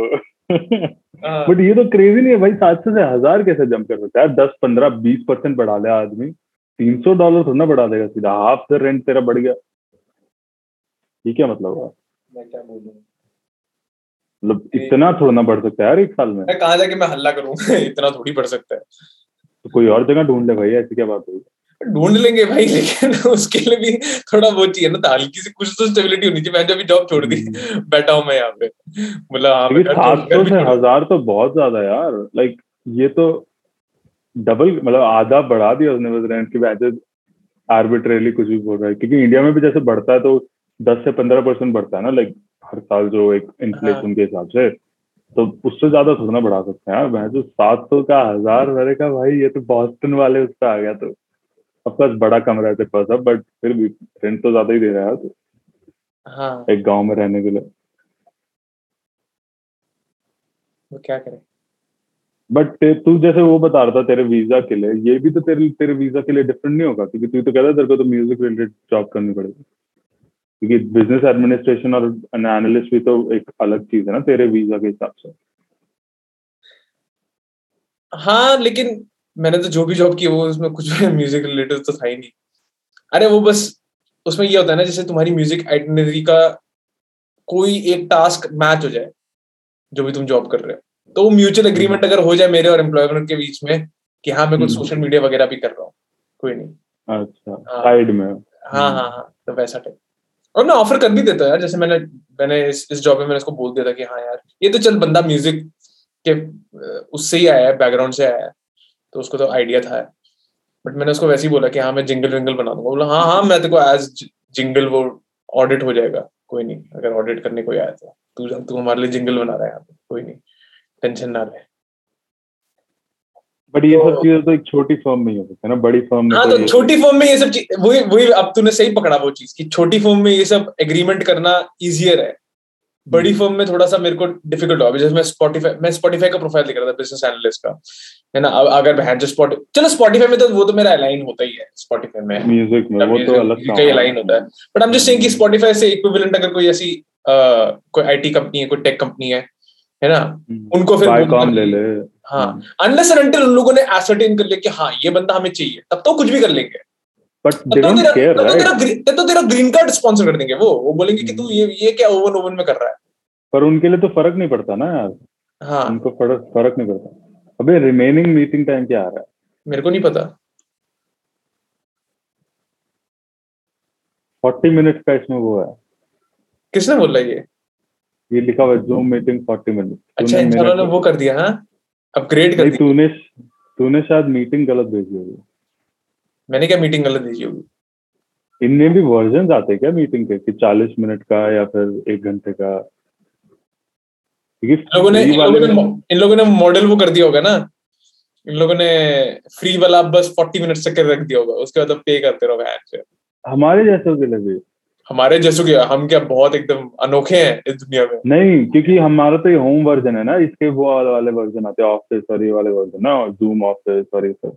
बट हाँ। ये तो क्रेजी नहीं है भाई सात सौ से हज़ार कैसे जम कर सकता है? दस पंद्रह बीस परसेंट बढ़ा ले आदमी। तीन सौ डॉलर थोड़ा ना बढ़ा देगा सीधा हाफ़ द रेंट तेरा बढ़ गया। ये क्या मतलब हुआ? मैं क्या बोलूँ? मतलब इतना थोड़ा ना बढ़ सकता है यार एक साल में। मैं कहा जाके मैं हल्ला करूँ? इतना थोड़ी बढ़ सकता है। तो कोई और जगह ढूंढ ले भाई ऐसी क्या बात हुई? ढूंढ लेंगे भाई लेकिन उसके लिए भी थोड़ा वो चाहिए ना तो हल्की सी कुछ तो स्टेबिलिटी होनी चाहिए। मैं जब जॉब छोड़ दी हम्म। बैठा हूँ मैं यहाँ पे। मतलब हाँ सात सौ से हज़ार तो बहुत ज़्यादा यार। लाइक ये तो डबल मतलब आधा बढ़ा दिया उसने बस रेंट की बैचेज आर्बिट्रेली कुछ भी बोल रहा है। क्योंकि इंडिया में भी जैसे बढ़ता है तो दस से पंद्रह परसेंट बढ़ता है ना लाइक हर साल जो एक इन्फ्लेशन हाँ। के हिसाब से तो उससे ज़्यादा थोड़ा बढ़ा सकते हैं। यार मैं जो सात सौ का हज़ार मेरे का भाई ये तो बॉस्टन वाले उसका आ गया तो ऑफकोर्स बड़ा कमरा है पास अब बट फिर भी रेंट तो ज़्यादा ही दे रहा है। तो हाँ। एक गाँव में रहने के लिए। वो क्या करें? बट तू जैसे वो बता रहा था तेरे वीज़ा के लिए, ये भी तो तेरे तेरे वीज़ा के लिए डिफरेंट नहीं होगा? क्योंकि तू तो कहता तेरे को तो म्यूज़िक रिलेटेड जॉब करनी पड़ेगी। क्योंकि बिज़नेस एडमिनिस्ट्रेशन और एनालिस्ट भी तो एक अलग चीज़ है ना तेरे वीज़ा के हिसाब से। हाँ लेकिन मैंने तो जो भी जॉब की वो उसमें कुछ म्यूज़िक रिलेटेड तो था ही नहीं। अरे, वो बस, उसमें ये होता है ना, जैसे तुम्हारी म्यूज़िक आइटनरी का कोई एक टास्क मैच हो जाए, जो भी तुम जॉब कर रहे हो। तो वो म्यूचुअल एग्रीमेंट अगर हो जाए मेरे और एम्प्लॉयर के बीच में कि हाँ मैं कुछ सोशल हम्म। मीडिया वगैरह भी कर रहा हूँ। कोई नहीं। अच्छा साइड में। हाँ हाँ हाँ तो वैसा टाइप और मैं ऑफ़र कर भी देता यार जैसे मैंने मैंने इस इस जॉब में मैंने उसको बोल दिया था कि हाँ यार ये तो चल बंदा म्यूज़िक के उससे ही आया है बैकग्राउंड से आया है तो उसको तो आइडिया था। बट मैंने उसको वैसे ही बोला कि हाँ मैं जिंगल विंगल बना दूँगा। बोला हाँ हाँ मैं तेको एज जिंगल वो ऑडिट हो जाएगा। कोई नहीं अगर ऑडिट करने कोई आया तो। तू तू हमारे लिए जिंगल बना रहा है यहाँ पे। कोई नहीं। टेंशन ना रहे बट ये तो, सब चीज़ें तो एक छोटी फर्म में ही हो सकता है ना बड़ी फर्म में हाँ तो, तो छोटी फर्म में ये सब चीज़ वही वही अब तूने सही पकड़ा वो चीज़ कि छोटी फर्म में ये सब एग्रीमेंट करना इजियर है। बड़ी फर्म हम्म। में थोड़ा सा मेरे को डिफ़िकल्ट हुआ जैसे मैं स्पॉटिफाई मैं स्पॉटिफाई का प्रोफ़ाइल दिख रहा था बिज़नेस एनालिस्ट का। है ना? अगर मैं जो स्पॉट चलो स्पॉटिफाई में तो वो तो मेरा अलाइन होता ही है स्पॉटिफाई में। म्यूज़िक में वो तो अलग का अलाइन होता है। But I am just saying कि स्पॉटिफाई से इक्विवेलेंट अगर कोई ऐसी कोई आईटी कंपनी है कोई टेक कंपनी है है ना? हम्म। उनको फिर काम ले ले। हाँ अनलेस एंड अनटिल उन लोगों ने एसर्टेन कर लिया कि हाँ ये बंदा हमें चाहिए तब तो कुछ भी कर लेंगे। But they don't care right तो तेरा ग्रीन कार्ड स्पॉन्सर कर देंगे वो। वो बोलेंगे कि तू हम्म। ये ये क्या ओवन ओवन में कर रहा है? पर उनके लिए तो फ़र्क नहीं पड़ता ना यार। हाँ। उनको फ़र्क फ़र्क नहीं पड़ता। अबे रिमेनिंग मीटिंग टाइम क्या आ रहा है? मेरे को नहीं पता। फोर्टी मिनट का इसमें वो है। किसने बोला ये? ये लिखा हुआ जूम मीटिंग फोर्टी मिनट अच्छा ने वो कर दिया हाँ? अपग्रेड कर दिया। तूने तूने शायद मीटिंग गलत भेजी होगी। मैंने क्या मीटिंग गलत भेजी होगी? इनमें भी वर्जन आते क्या मीटिंग के कि चालीस मिनट का या फिर एक घंटे का? इन लोगों ने इन लोगों ने इन लोगों ने मॉडल वो कर दिया होगा ना? इन लोगों ने फ्री वाला बस फोर्टी मिनट तक रख दिया होगा उसके बाद पे करते रहो एड हमारे जैसे के लिए हमारे जैसों के हम क्या बहुत एकदम अनोखे हैं इस दुनिया में? नहीं क्योंकि हमारा तो ये होम वर्जन है ना इसके वो वाले वर्जन आते हैं ऑफ़िस और ये वाले वर्जन ना जूम ऑफ़िस और ये सब।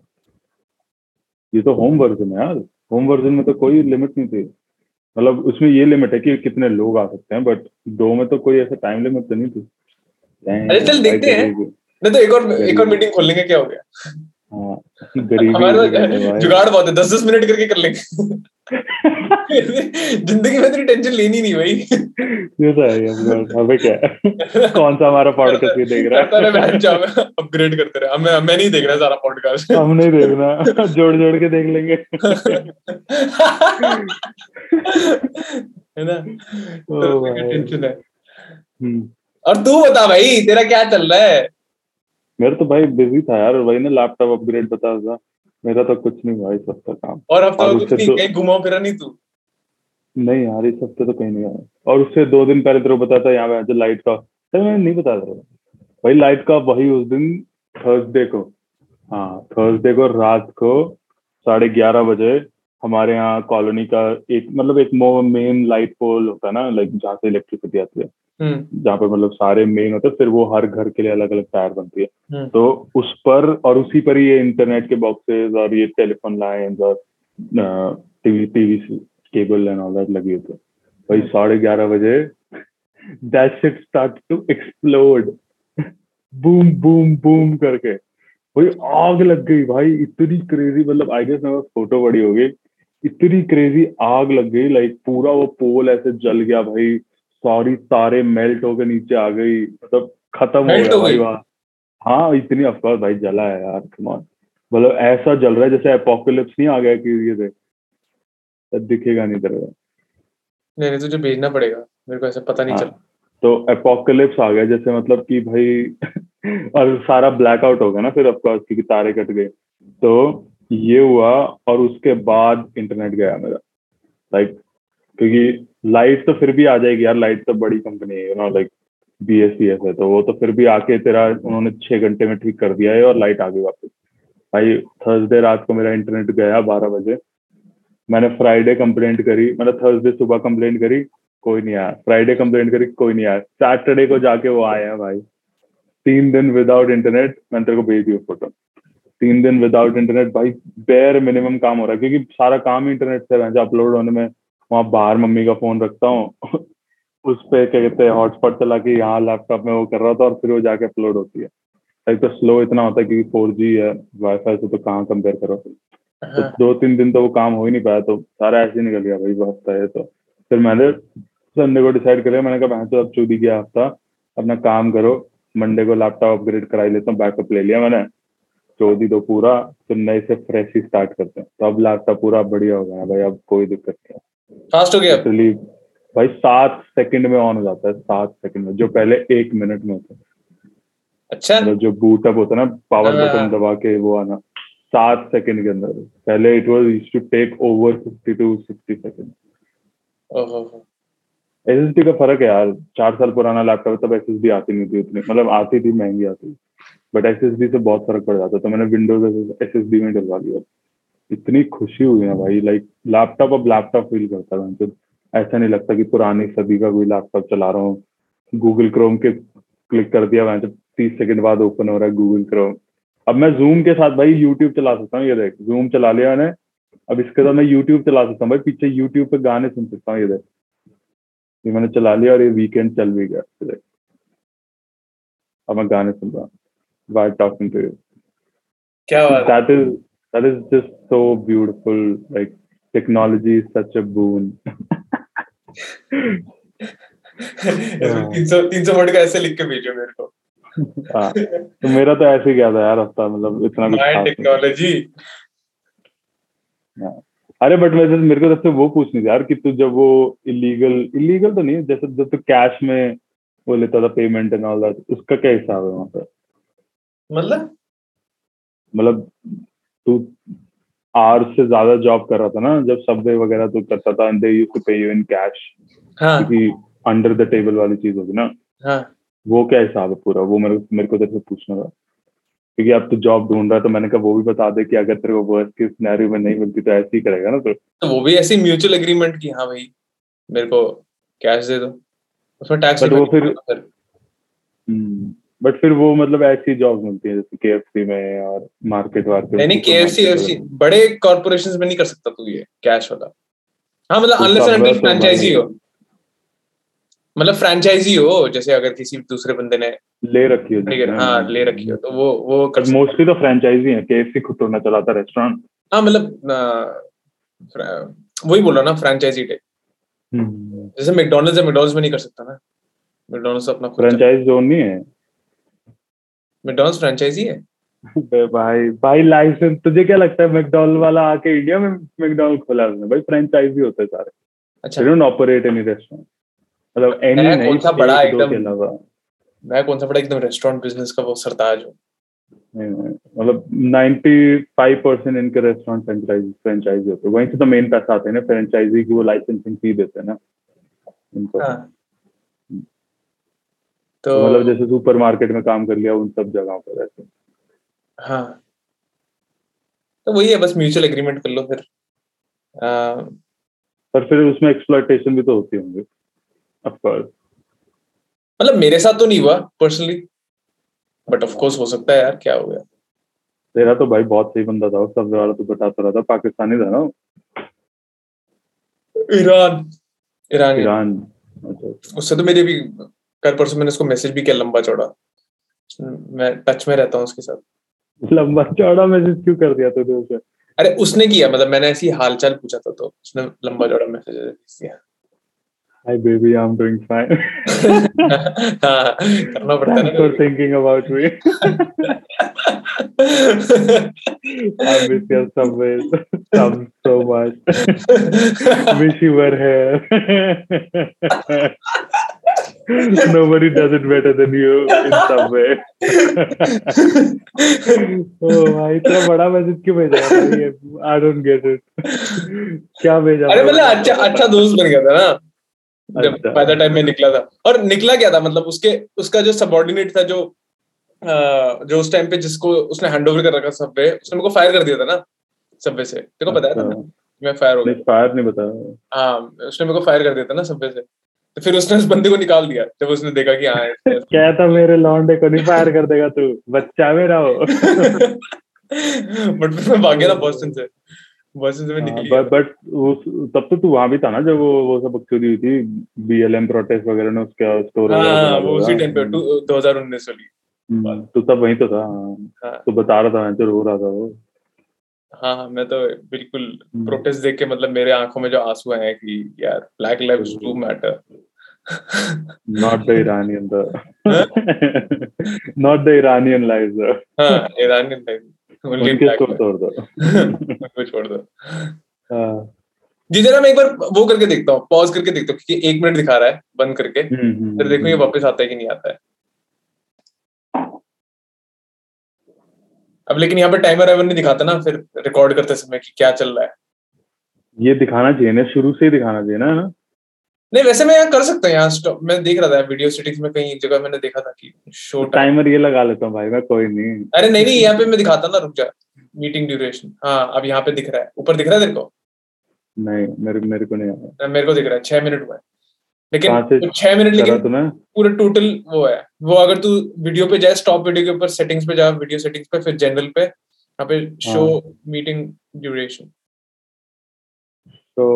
ये तो होम वर्जन है यार। होम वर्जन में तो कोई लिमिट नहीं थी। मतलब उसमें ये लिमिट है कि कितने लोग आ सकते हैं बट दो में तो कोई ऐसा टाइम लिमिट तो नहीं थी। अरे चल देखते हैं। नहीं तो एक और एक और मीटिंग खोल लेंगे क्या हो गया? हाँ गरीबी जुगाड़ बहुत है दस दस मिनट करके कर लेंगे। ज़िंदगी में तेरी टेंशन लेनी नहीं भाई। ये तो है अबे क्या कौन सा हमारा पॉडकास्ट ये देख रहा है? मैं अपग्रेड करते रहे। मैं मैं नहीं देख रहा सारा पॉडकास्ट हम नहीं देखना जोड़ जोड़ के देख लेंगे। है ना? तो टेंशन है। हम्म। और तू बता भाई तेरा क्या चल रहा है? मेरा तो भाई बिज़ी था यार भाई ना लैपटॉप अपग्रेड बता था मेरा तो कुछ नहीं भाई सब का काम। और हफ़्ता और कुछ नहीं कहीं घुमाओ फिरा नहीं तू? नहीं यार इस हफ़्ते तो कहीं नहीं आया और उससे दो दिन पहले तेरे बताया था यहाँ पे जो लाइट का तो मैंने नहीं बताया था भाई लाइट का वही उस दिन थर्सडे को। हाँ थर्सडे को रात को साढ़े ग्यारह बजे हमारे यहाँ कॉलोनी का एक मतलब एक मेन लाइट पोल होता है ना लाइक जहाँ से इलेक्ट्रिसिटी आती है। जहाँ पर मतलब सारे मेन होते हैं फिर वो हर घर के लिए अलग अलग टायर बनती है। हम्म। तो उस पर और उसी पर ये इंटरनेट के बॉक्सेस और ये टेलीफोन लाइन और TV TV cable and all that लगी होती है। भाई हम्म। साढ़े ग्यारह बजे that shit start to explode boom boom boom करके। भाई आग लग गई भाई इतनी क्रेजी मतलब आई गेस मेरे फ़ोटो बड़ी हो गई इतनी क्रेजी आग लग गई लाइक पूरा वो पोल ऐसे जल गया भाई। सारी तारे मेल्ट होकर नीचे आ गई मतलब खत्म हो गया भाई वहाँ। हाँ इतनी अफकोर्स भाई जला है यार कमान मतलब ऐसा जल रहा है जैसे अपोकलिप्स नहीं आ गया कि ये देख दिखेगा नहीं तेरे नहीं नहीं तुझे भेजना पड़ेगा। मेरे को ऐसा पता नहीं हाँ, चला तो अपोकलिप्स आ गया जैसे मतलब कि भाई और सारा ब्लैकआउट हो गया ना फिर ऑफकोर्स क्योंकि तारे कट गए। तो ये हुआ और उसके बाद इंटरनेट गया मेरा। लाइक क्योंकि लाइट तो फिर भी आ जाएगी यार लाइट तो बड़ी कंपनी है you know like B S C S है तो वो तो फिर भी आके तेरा उन्होंने छह घंटे में ठीक कर दिया है और लाइट आ गई वापस। भाई थर्सडे रात को मेरा इंटरनेट गया बारह बजे। मैंने फ्राइडे कंप्लेंट करी मतलब थर्सडे सुबह कंप्लेंट करी, कोई नहीं आया। फ्राइडे कंप्लेंट करी, कोई नहीं आया। सैटरडे को जाके वो आया भाई। तीन दिन विदाउट इंटरनेट मैंने तेरे को भेज दी फ़ोटो तीन दिन विदाउट इंटरनेट भाई बेर मिनिमम काम हो रहा है, क्योंकि सारा काम इंटरनेट से अपलोड होने में वहाँ बाहर मम्मी का फ़ोन रखता हूँ उस पर क्या कहते हैं हॉटस्पॉट चला के यहाँ लैपटॉप में वो कर रहा था और फिर वो जाके अपलोड होती है। एक तो स्लो इतना होता है क्योंकि फोर जी है वाईफाई से तो कहाँ कंपेयर करो। तो हाँ। दो तीन दिन तो वो काम हो ही नहीं पाया तो सारा ऐसे ही निकल गया भाई हफ़्ता है तो। फिर मैंने संडे को डिसाइड कर लिया मैंने कहा तो अब चूदी गया हफ़्ता? अपना काम करो मंडे को लैपटॉप अपग्रेड कराई लेता हूँ बैकअप ले लिया मैंने। चौदी तो पूरा फिर नए से फ्रेश ही स्टार्ट करते हैं। तो अब लैपटॉप पूरा बढ़िया हो गया भाई अब कोई दिक्कत नहीं है। फास्ट हो गया। एक्चुअली भाई सात सेकंड में ऑन हो जाता है सात सेकंड में जो पहले एक मिनट में होता है। अच्छा। मतलब जो बूट अप होता है ना पावर बटन हाँ। दबा के वो आना सात सेकंड के अंदर। पहले it was used to take over 50 two 60 second SSD का फ़र्क है यार चार साल पुराना लैपटॉप तब एसएसडी आती नहीं थी उतनी। मतलब आती थी महँगी आती। बट एसएसडी से बहुत फ़र्क पड़ जाता तो मैंने विंडोज़ एसएसडी में डलवा दिया इतनी खुशी हुई ना भाई लाइक लैपटॉप अब लैपटॉप फील करता है। तो ऐसा नहीं लगता कि पुरानी सदी का कोई लैपटॉप चला रहा हूँ। गूगल क्रोम के क्लिक कर दिया मैं तीस सेकंड बाद ओपन हो रहा है गूगल क्रोम अब मैं जूम के साथ भाई यूट्यूब चला सकता हूँ ये देख। जूम चला लिया मैंने। अब इसके साथ मैं यूट्यूब चला सकता हूँ भाई। पीछे यूट्यूब पे गाने सुन सकता हूँ ये देख। ये मैंने चला लिया और ये वीकेंड चल भी गया देख। अब मैं गाने सुन रहा हूँ। बाय टॉकिंग टू यू क्या that is that is just so beautiful. Like technology is such a boon. तीन सौ तीन सौ वर्ड का ऐसे लिख के भेजो मेरे को हाँ तो मेरा तो ऐसे ही गया था यार हफ़्ता मतलब इतना कुछ टेक्नोलॉजी हाँ। अरे बट वैसे मेरे को सबसे वो पूछनी थी यार कि तू जब वो इलीगल इलीगल तो नहीं जैसे जब तू कैश में वो लेता था पेमेंट एंड ऑल दैट उसका क्या हिसाब है वहाँ पर मतलब मतलब तू आवर्स से ज़्यादा जॉब कर रहा था ना जब सबवे वगैरह तो करता था they used to pay you in cash क्योंकि अंडर द टेबल वाली चीज़ होगी ना। हाँ। वो क्या हिसाब है पूरा? वो मेरे मेरे को तेरे से पूछना था। क्योंकि अब तो जॉब ढूंढ रहा है तो मैंने कहा वो भी बता दे कि अगर तेरे को वर्स्ट के सिनेरियो में नहीं मिलती तो ऐसे ही करेगा ना तो। तो वो भी ऐसी म्यूचुअल एग्रीमेंट की हाँ भाई मेरे को कैश दे दो। उसमें टैक्स वो फिर- बट फिर वो मतलब ऐसी जॉब मिलती है जैसे केएफसी में और मार्केट वार्केट नहीं नहीं केएफसी एफसी बड़े कॉर्पोरेशंस में नहीं कर सकता तू ये कैश वाला। हाँ मतलब तो अनलेस एंड अनटिल तो फ्रेंचाइजी हो। मतलब फ्रेंचाइजी हो जैसे अगर किसी दूसरे बंदे ने ले रखी हो ठीक है हाँ ले रखी हो तो वो वो कर मोस्टली तो फ्रेंचाइजी है के खुद तो ना चलाता रेस्टोरेंट हाँ मतलब वही बोल रहा ना फ्रेंचाइजी टाइप जैसे मैकडोनल्ड्स है मैकडोनल्ड्स में नहीं कर सकता ना। मैकडोनल्ड्स अपना फ्रेंचाइज जोन नहीं है। मैकडोनल्ड्स फ्रेंचाइजी है भाई भाई लाइसेंस तुझे क्या लगता है मैकडॉनल्ड वाला आके इंडिया में मैकडॉनल्ड खोला उसने? भाई फ्रेंचाइजी होते सारे। अच्छा। डोंट ऑपरेट एनी रेस्टोरेंट मतलब एनी नहीं कौन सा बड़ा एक एकदम? मैं कौन सा बड़ा एकदम रेस्टोरेंट बिज़नेस का वो सरताज हूँ। मतलब 95 परसेंट इनके रेस्टोरेंट फ्रेंचाइजी फ्रेंचाइजी होते हैं। वहीं से तो मेन पैसा आते है ना फ्रेंचाइजी की वो लाइसेंसिंग फ़ी देते हैं ना। इनको। हाँ। तो मतलब जैसे सुपरमार्केट में काम कर लिया उन सब जगहों पर ऐसे। हाँ। तो वही है बस म्यूचुअल एग्रीमेंट कर लो फिर। आ, पर फिर उसमें एक्सप्लॉयटेशन भी तो होती होंगी ऑफकोर्स मतलब मेरे साथ तो नहीं हुआ पर्सनली बट ऑफ़ कोर्स हो सकता है यार क्या हो गया। तेरा तो भाई बहुत सही बंदा था सब वाला तो बताता रहा था पाकिस्तानी था ना ईरान ईरान ईरान अच्छा। उससे तो मेरे भी कल परसों मैंने उसको मैसेज भी किया लंबा चौड़ा। मैं टच में रहता हूँ उसके साथ। लंबा चौड़ा मैसेज क्यों कर दिया तूने उसे? अरे उसने किया मतलब मैंने ऐसी हालचाल पूछा था तो उसने लंबा चौड़ा मैसेज दिया hi baby I am doing fine हाँ, करना पड़ता है thanks for thinking about me I miss your subway some so much wish you were here. nobody does it better than you in some way. Oh भाई इतना बड़ा message क्यों भेजा भाई? आई डोंट गेट इट क्या भेजा अरे मतलब अच्छा अच्छा दोस्त बन गया था ना? जब। बाय द टाइम में निकला था। और निकला क्या था? मतलब उसके उसका जो सबऑर्डिनेट था जो जो उस टाइम पे जिसको उसने हैंडओवर कर रखा सबवे उसने मेरे को फायर कर दिया था ना सबवे से। तेरे को बताया था ना मैं फायर हो गया। नहीं फायर नहीं बताया। हाँ उसने मेरे को फायर कर दिया था ना सबवे से। तो फिर उसने उस बंदे को निकाल दिया जब उसने देखा कि हाँ क्या था मेरे लौंडे को नहीं फायर कर देगा तू? बच्चा मेरा हो। बट फिर मैं भाग गया ना बॉस्टन से। बॉस्टन से मैं निकली बट बट तब तो तू वहाँ भी था ना जब वो वो सब बकचोदी हुई थी बीएलएम प्रोटेस्ट वगैरह ने उसका स्टोर हाँ वो उसी टाइम पे दो हज़ार उन्नीस वाली तो तब वहीं तो था। हाँ। हाँ तो बता रहा था जो रो रहा था वो। हाँ हाँ, मैं तो बिल्कुल हम्म। प्रोटेस्ट देख के मतलब मेरे आँखों में जो आँसू हैं कि यार black lives do matter not the Iranian the not the Iranian lives हाँ टाइप ओनली उनके ब्लैक स्टोर दो। उनको छोड़ दो। हाँ, जी जरा मैं एक बार वो करके देखता हूँ पॉज करके देखता हूँ क्योंकि एक मिनट दिखा रहा है बंद करके। हम्म, हम्म, फिर देखो ये हम्म। वापस आता है कि नहीं आता है। अब लेकिन यहाँ पे टाइमर वाइमर नहीं दिखाता ना फिर रिकॉर्ड करते समय कि क्या चल रहा है। ये दिखाना चाहिए ना शुरू से ही दिखाना चाहिए ना नहीं वैसे मैं यहाँ कर सकता हूँ यहाँ मैं देख रहा था वीडियो सेटिंग्स में कहीं एक जगह मैंने देखा था कि शो टाइमर ये लगा लेता हूँ भाई मैं कोई नहीं। अरे नहीं नहीं यहाँ पे मैं दिखाता ना रुक जा। मीटिंग ड्यूरेशन हाँ अब यहाँ पे दिख रहा है। ऊपर दिख रहा है तेरे को? नहीं मेरे मेरे को नहीं मेरे को दिख रहा है छह मिनट हुआ है। लेकिन छह मिनट लेकिन पूरा टोटल वो है। वो अगर तू वीडियो पे जाए स्टॉप वीडियो के ऊपर सेटिंग्स पे जा वीडियो सेटिंग्स पे फिर जनरल पे यहाँ पे शो मीटिंग ड्यूरेशन तो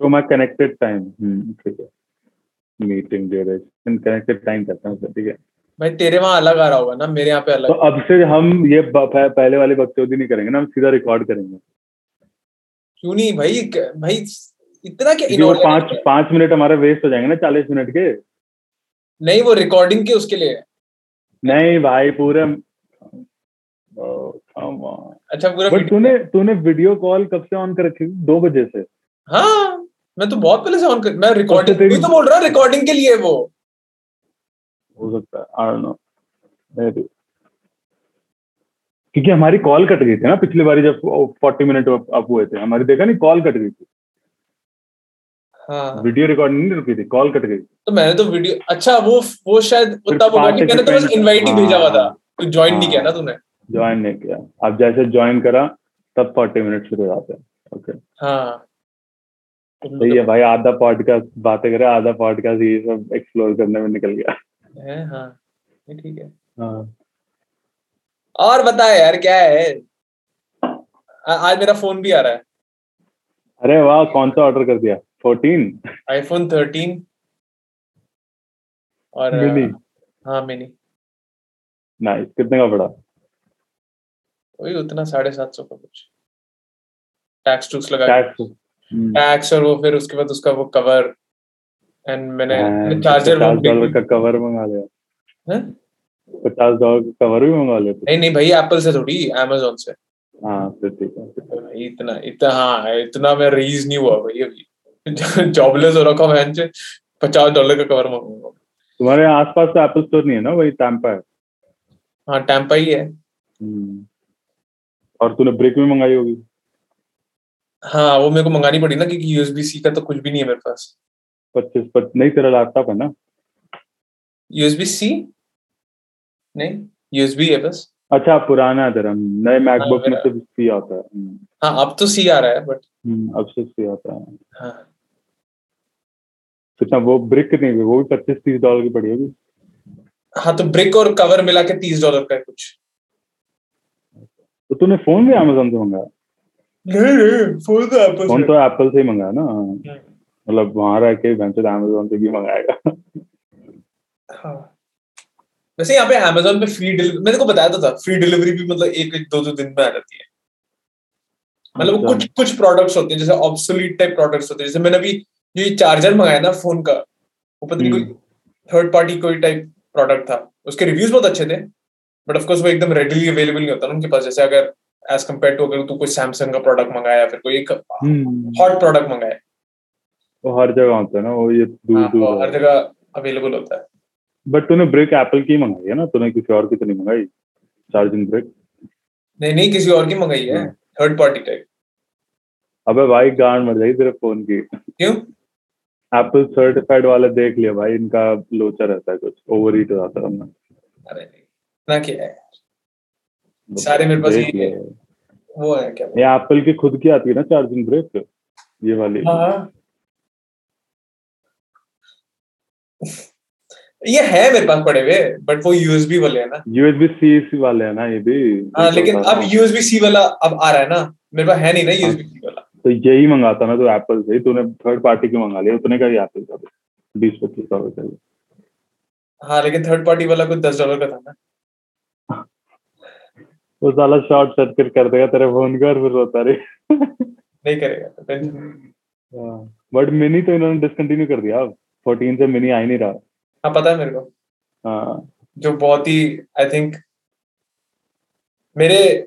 शो माय कनेक्टेड टाइम ठीक है। मीटिंग ड्यूरेशन कनेक्टेड टाइम करता हूँ ठीक है। भाई तेरे वहाँ अलग आ रहा होगा ना मेरे यहाँ पे अलग। तो अब से हम ये पहले वाली बकचोदी नहीं करेंगे ना हम सीधा रिकॉर्ड करेंगे। क्यों नहीं भाई? भाई इतना क्या इनऑर्डिनेट पाँच पाँच मिनट हमारे वेस्ट हो जाएँगे ना चालीस मिनट के। नहीं वो रिकॉर्डिंग के उसके लिए। नहीं भाई पूरे. अच्छा पूरा तूने तूने वीडियो कॉल कब से ऑन कर रखी दो बजे से। हाँ मैं तो बहुत पहले से ऑन कर मैं रिकॉर्डिंग तेरी- तो बोल रहा रिकॉर्डिंग के लिए वो। हो सकता है आई डोंट नो क्योंकि हमारी कॉल कट गई थी ना पिछली बारी जब फोर्टी मिनट अप हुए थे। हमारी देखा नहीं कॉल कट गई थी। हाँ। वीडियो रिकॉर्डिंग नहीं रुकी थी कॉल कट गई तो मैंने तो वीडियो अच्छा वो वो शायद बोला मैंने तो बस इनवाइट ही भेजा हुआ था। हाँ। तू ज्वाइन नहीं। किया ना तूने। ज्वाइन नहीं किया। अब जैसे ज्वाइन करा तब फोर्टी मिनट शुरू हो जाते हैं। ओके हाँ। सही है भाई आधा पॉडकास्ट बातें करे आधा पॉडकास्ट ये सब एक्सप्लोर करने में निकल गया। है हाँ। ठीक है। हाँ। और बता यार क्या है? आ- आज मेरा फ़ोन भी आ रहा है। अरे वाह कौन सा ऑर्डर कर दिया? फोर्टीन आईफोन 13 और मिनी। हाँ मिनी। नाइस कितने का पड़ा? वही उतना साढ़े सात सौ का कुछ। टैक्स टूक्स लगा टैक्स टैक्स और वो फिर उसके बाद उसका वो कवर एंड मैंने चार्जर big- का कवर मंगा लिया। हैं? पचास डॉलर का कवर भी मंगा लिया नहीं नहीं भाई एप्पल से थोड़ी अमेजोन से। हाँ फिर ठीक है। इतना इतना हाँ इतना मैं रीज नहीं हुआ भाई अभी। जॉबलेस हो रखा मैं पचास डॉलर का कवर मंगाऊँगा तुम्हारे आसपास तो एप्पल स्टोर नहीं है ना वही टैम्पा है? हाँ टैम्पा ही है। हम्म। और तूने ब्रेक भी मंगाई होगी? हाँ वो मेरे को मंगानी पड़ी ना क्योंकि यूएसबी सी का तो कुछ भी नहीं है मेरे पास। पच्चीस पच नहीं तेरा लैपटॉप है ना? यूएसबी सी नहीं यूएसबी है बस। अच्छा पुराना है तेरा नए मैकबुक में सिर्फ़ सी आता है। हाँ अब तो सी आ रहा है बट हम्म, अब से सी आता है। हाँ। कितना वो ब्रिक हुई वो भी पच्चीस तीस डॉलर की पड़ी होगी। हाँ तो ब्रिक और कवर मिला के तीस डॉलर का है कुछ। तो तूने फ़ोन भी अमेजोन से मंगाया? नहीं नहीं फ़ोन तो एप्पल फ़ोन तो एप्पल से ही मंगाया ना। हाँ। हम्म। मतलब वहाँ रह के अमेजोन से भी मंगाएगा। हाँ। वैसे यहाँ पे अमेजोन पे फ्री डिलीवरी मैंने को बताया तो था फ्री डिलीवरी भी मतलब एक एक दो दो दिन में आ जाती है। मतलब अच्छा। कुछ कुछ प्रोडक्ट्स होते हैं जैसे ऑब्सोलीट टाइप प्रोडक्ट्स होते हैं जैसे मैंने अभी जो ये चार्जर मंगाया ना फ़ोन का वो पता नहीं कोई हम्म। थर्ड पार्टी कोई टाइप प्रोडक्ट था। उसके रिव्यूज़ बहुत अच्छे थे बट ऑफकोर्स वो एकदम रेडिली अवेलेबल नहीं होता ना उनके पास जैसे अगर एज कंपेयर टू अगर तू कोई सैमसंग का प्रोडक्ट मंगाया फिर कोई एक हम्म, हॉट प्रोडक्ट मंगाया। वो हर जगह होता है ना वो ये दूर हाँ, वो हर जगह अवेलेबल होता है। बट तूने ब्रेक एप्पल की मंगाई है ना? तूने किसी और की तो नहीं मंगाई? चार्जिंग ब्रेक नहीं नहीं किसी और की मंगाई है। थर्ड पार्टी टाइप अबे भाई गांड मर जाएगी तेरे फ़ोन की। क्यों? एप्पल सर्टिफाइड वाले देख लिया भाई इनका लोचा रहता है कुछ। ओवर हीट हो जाता है अरे ना क्या है? सारे मेरे पास। लिया। वो है क्या? ये एप्पल की खुद की आती है ना चार्जिंग ब्रेक ये वाली। हाँ। ये है मेरे पास पड़े हुए बट वो यूएसबी वाले है ना। यूएसबी सी वाले है ना ये भी हाँ लेकिन अब यूएसबी सी वाला अब आ रहा है ना मेरे पास है नहीं ना यूएसबी सी वाला। तो यही मंगाता ना तो एप्पल से ही तूने थर्ड पार्टी की मंगा लिया? उतने का ही एप्पल का बीस पच्चीस डॉलर का हाँ। लेकिन थर्ड पार्टी वाला कुछ दस डॉलर का था ना। वो साला शॉर्ट सर्किट कर देगा तेरे फ़ोन का और फिर रोता रहे। नहीं करेगा तो बट मिनी तो इन्होंने डिसकंटिन्यू कर दिया। अब फोर्टीन से मिनी आ ही नहीं रहा। हाँ पता है मेरे को। हाँ। जो बहुत ही आई थिंक मेरे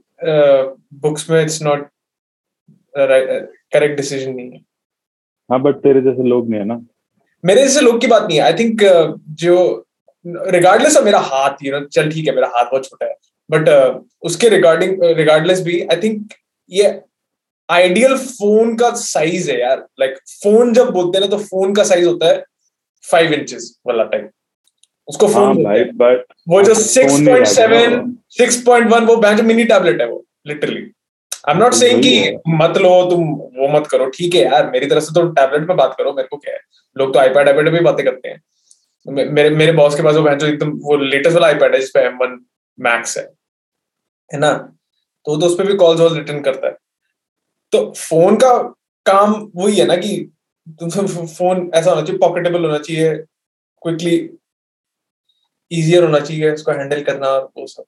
बुक्स में इट्स नॉट करेक्ट डिसीज़न नहीं है। हाँ बट तेरे जैसे लोग नहीं है ना। मेरे जैसे लोग की बात नहीं है। आई थिंक uh, जो रिगार्डलेस ऑफ़ मेरा हाथ यू नो चल ठीक है मेरा हाथ बहुत छोटा है। बट uh, उसके रिगार्डिंग रिगार्डलेस भी आई थिंक ये आइडियल फ़ोन का साइज़ है यार। लाइक like, फ़ोन जब बोलते हैं ना तो फ़ोन का साइज़ होता है फाइव इंचेस वाला टाइप उसको हाँ फ़ोन भाई बट वो जो six point seven. Six point one वो बैंक मिनी टैबलेट है वो literally I am not saying कि मत लो तुम वो मत करो। ठीक है यार मेरी तरफ़ से तो टैबलेट पे बात करो मेरे को क्या है? लोग तो आईपैड आईपैड पे भी बातें करते हैं। मेरे मेरे बॉस के पास वो जो एकदम वो लेटेस्ट वाला आईपैड है जिसपे एम वन मैक्स है। है ना? तो वो तो उस पर भी कॉल्स वॉल रिटर्न करता है। तो फ़ोन का काम वही है ना कि फ़ोन ऐसा होना चाहिए पॉकेटेबल होना चाहिए क्विकली इजियर होना चाहिए उसको हैंडल करना और वो सब।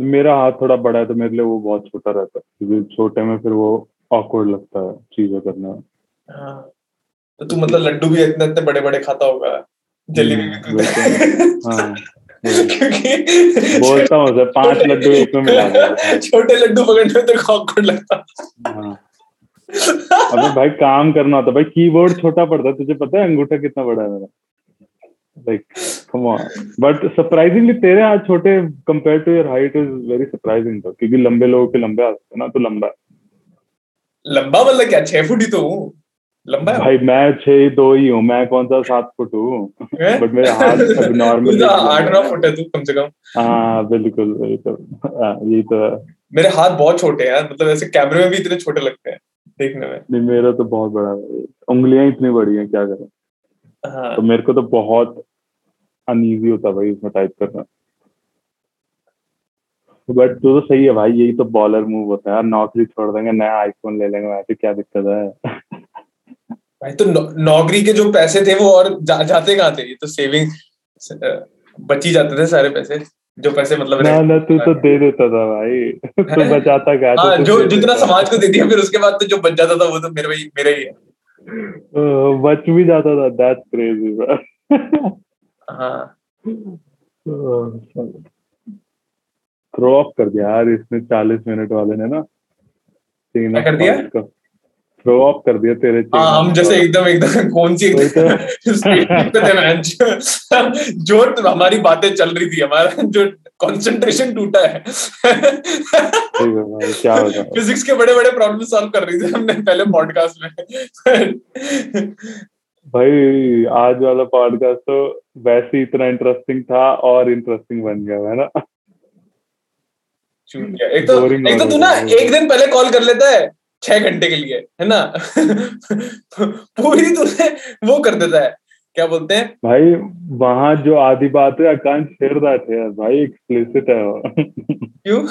मेरा हाथ थोड़ा बड़ा है तो मेरे लिए वो बहुत छोटा रहता है क्योंकि छोटे में फिर वो ऑकवर्ड लगता है चीज़ें करने। हाँ तो तू मतलब लड्डू भी इतने इतने बड़े बड़े खाता होगा जलेबी भी हम्म, हाँ क्योंकि बोलता हूँ पाँच लड्डू एक में मिला छोटे लड्डू पकड़ने में को awkward लगता। हाँ। अबे भाई काम करना होता। भाई कीबोर्ड छोटा पड़ता। है तुझे पता है अंगूठा कितना बड़ा है मेरा। Like come on. But surprisingly तेरे हाथ छोटे compared to your height is very surprising though क्योंकि लंबे लोगों के लंबे हाथ हैं ना तो लंबा लंबा मतलब क्या? छह फुट ही तो हूँ। लंबा है? भाई मैं छह ही दो ही हूँ। मैं कौन सा सात फुट हूँ? बट मेरे हाथ तू नॉर्मल तो आठ नौ फुट है तू कम से कम। हाँ बिल्कुल वही तो। हाँ, यही तो मेरे हाथ बहुत छोटे हैं मतलब ऐसे कैमरे में भी इतने छोटे लगते हैं। देखने में। नहीं मेरा तो बहुत बड़ा है उंगलियाँ इतनी बड़ी हैं क्या करें? हाँ। तो मेरे को तो बहुत अनईजी होता भाई इसमें टाइप करना। बट तो, तो सही है भाई यही तो बॉलर मूव होता है। यार नौकरी छोड़ देंगे नया आईफोन ले लेंगे वैसे क्या दिक्कत है? भाई तो नौ- नौकरी के जो पैसे थे वो और जा, जाते कहाँ थे? ये तो सेविंग बची जाते थे सारे पैसे। जो पैसे मतलब ना ना तू तो दे देता था भाई। तू बचाता क्या हाँ जो जितना समाज को दे दिया फिर उसके बाद तो जो बच जाता था वो तो मेरा ही मेरा ही है। बच भी जाता था दैट्स क्रेजी हाँ। थ्रो ऑफ़ कर दिया यार इसने चालीस मिनट वाले ने ना। क्या कर दिया? थ्रो ऑफ़ कर दिया तेरे हाँ हम जैसे एकदम एकदम कौन सी तो। थे जो हमारी बातें चल रही थी हमारा जो कंसंट्रेशन टूटा है। भाई, क्या फिजिक्स के बड़े बड़े प्रॉब्लम सॉल्व कर रही थी हमने पहले पॉडकास्ट में। भाई आज वाला पॉडकास्ट तो वैसे ही इतना इंटरेस्टिंग था और इंटरेस्टिंग बन गया है ना? एक तो एक तो तू ना एक दिन पहले कॉल कर लेता है। छह घंटे के लिए है ना? पूरी तूने वो कर देता है। क्या बोलते हैं? भाई वहाँ जो आधी बात है आकांक्ष शेयर दैट है भाई एक्सप्लिसिट है वो। क्यों?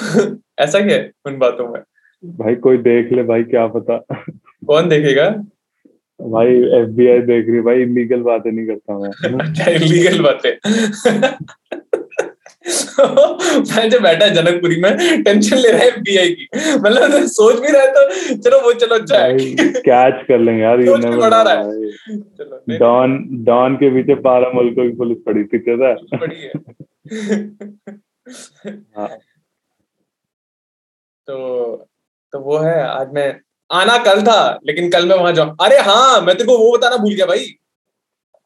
ऐसा क्या है उन बातों में? भाई कोई देख ले भाई क्या पता। कौन देखेगा? भाई एफबीआई देख रही भाई इलीगल बातें नहीं करता मैं। अच्छा इलीगल बातें। मैं जो बैठा है जनकपुरी में टेंशन ले रहा है एफबीआई की। मतलब तो सोच भी रहा है तो चलो वो चलो अच्छा है। कैच कर लेंगे यार के बढ़ा रहा है। डॉन डॉन के पीछे बारह मुल्कों की पुलिस पड़ी थी क्या था? है। हाँ। तो तो वो है आज मैं आना कल था लेकिन कल मैं वहाँ जाऊँ। अरे हाँ मैं तेरे को वो बताना भूल गया भाई।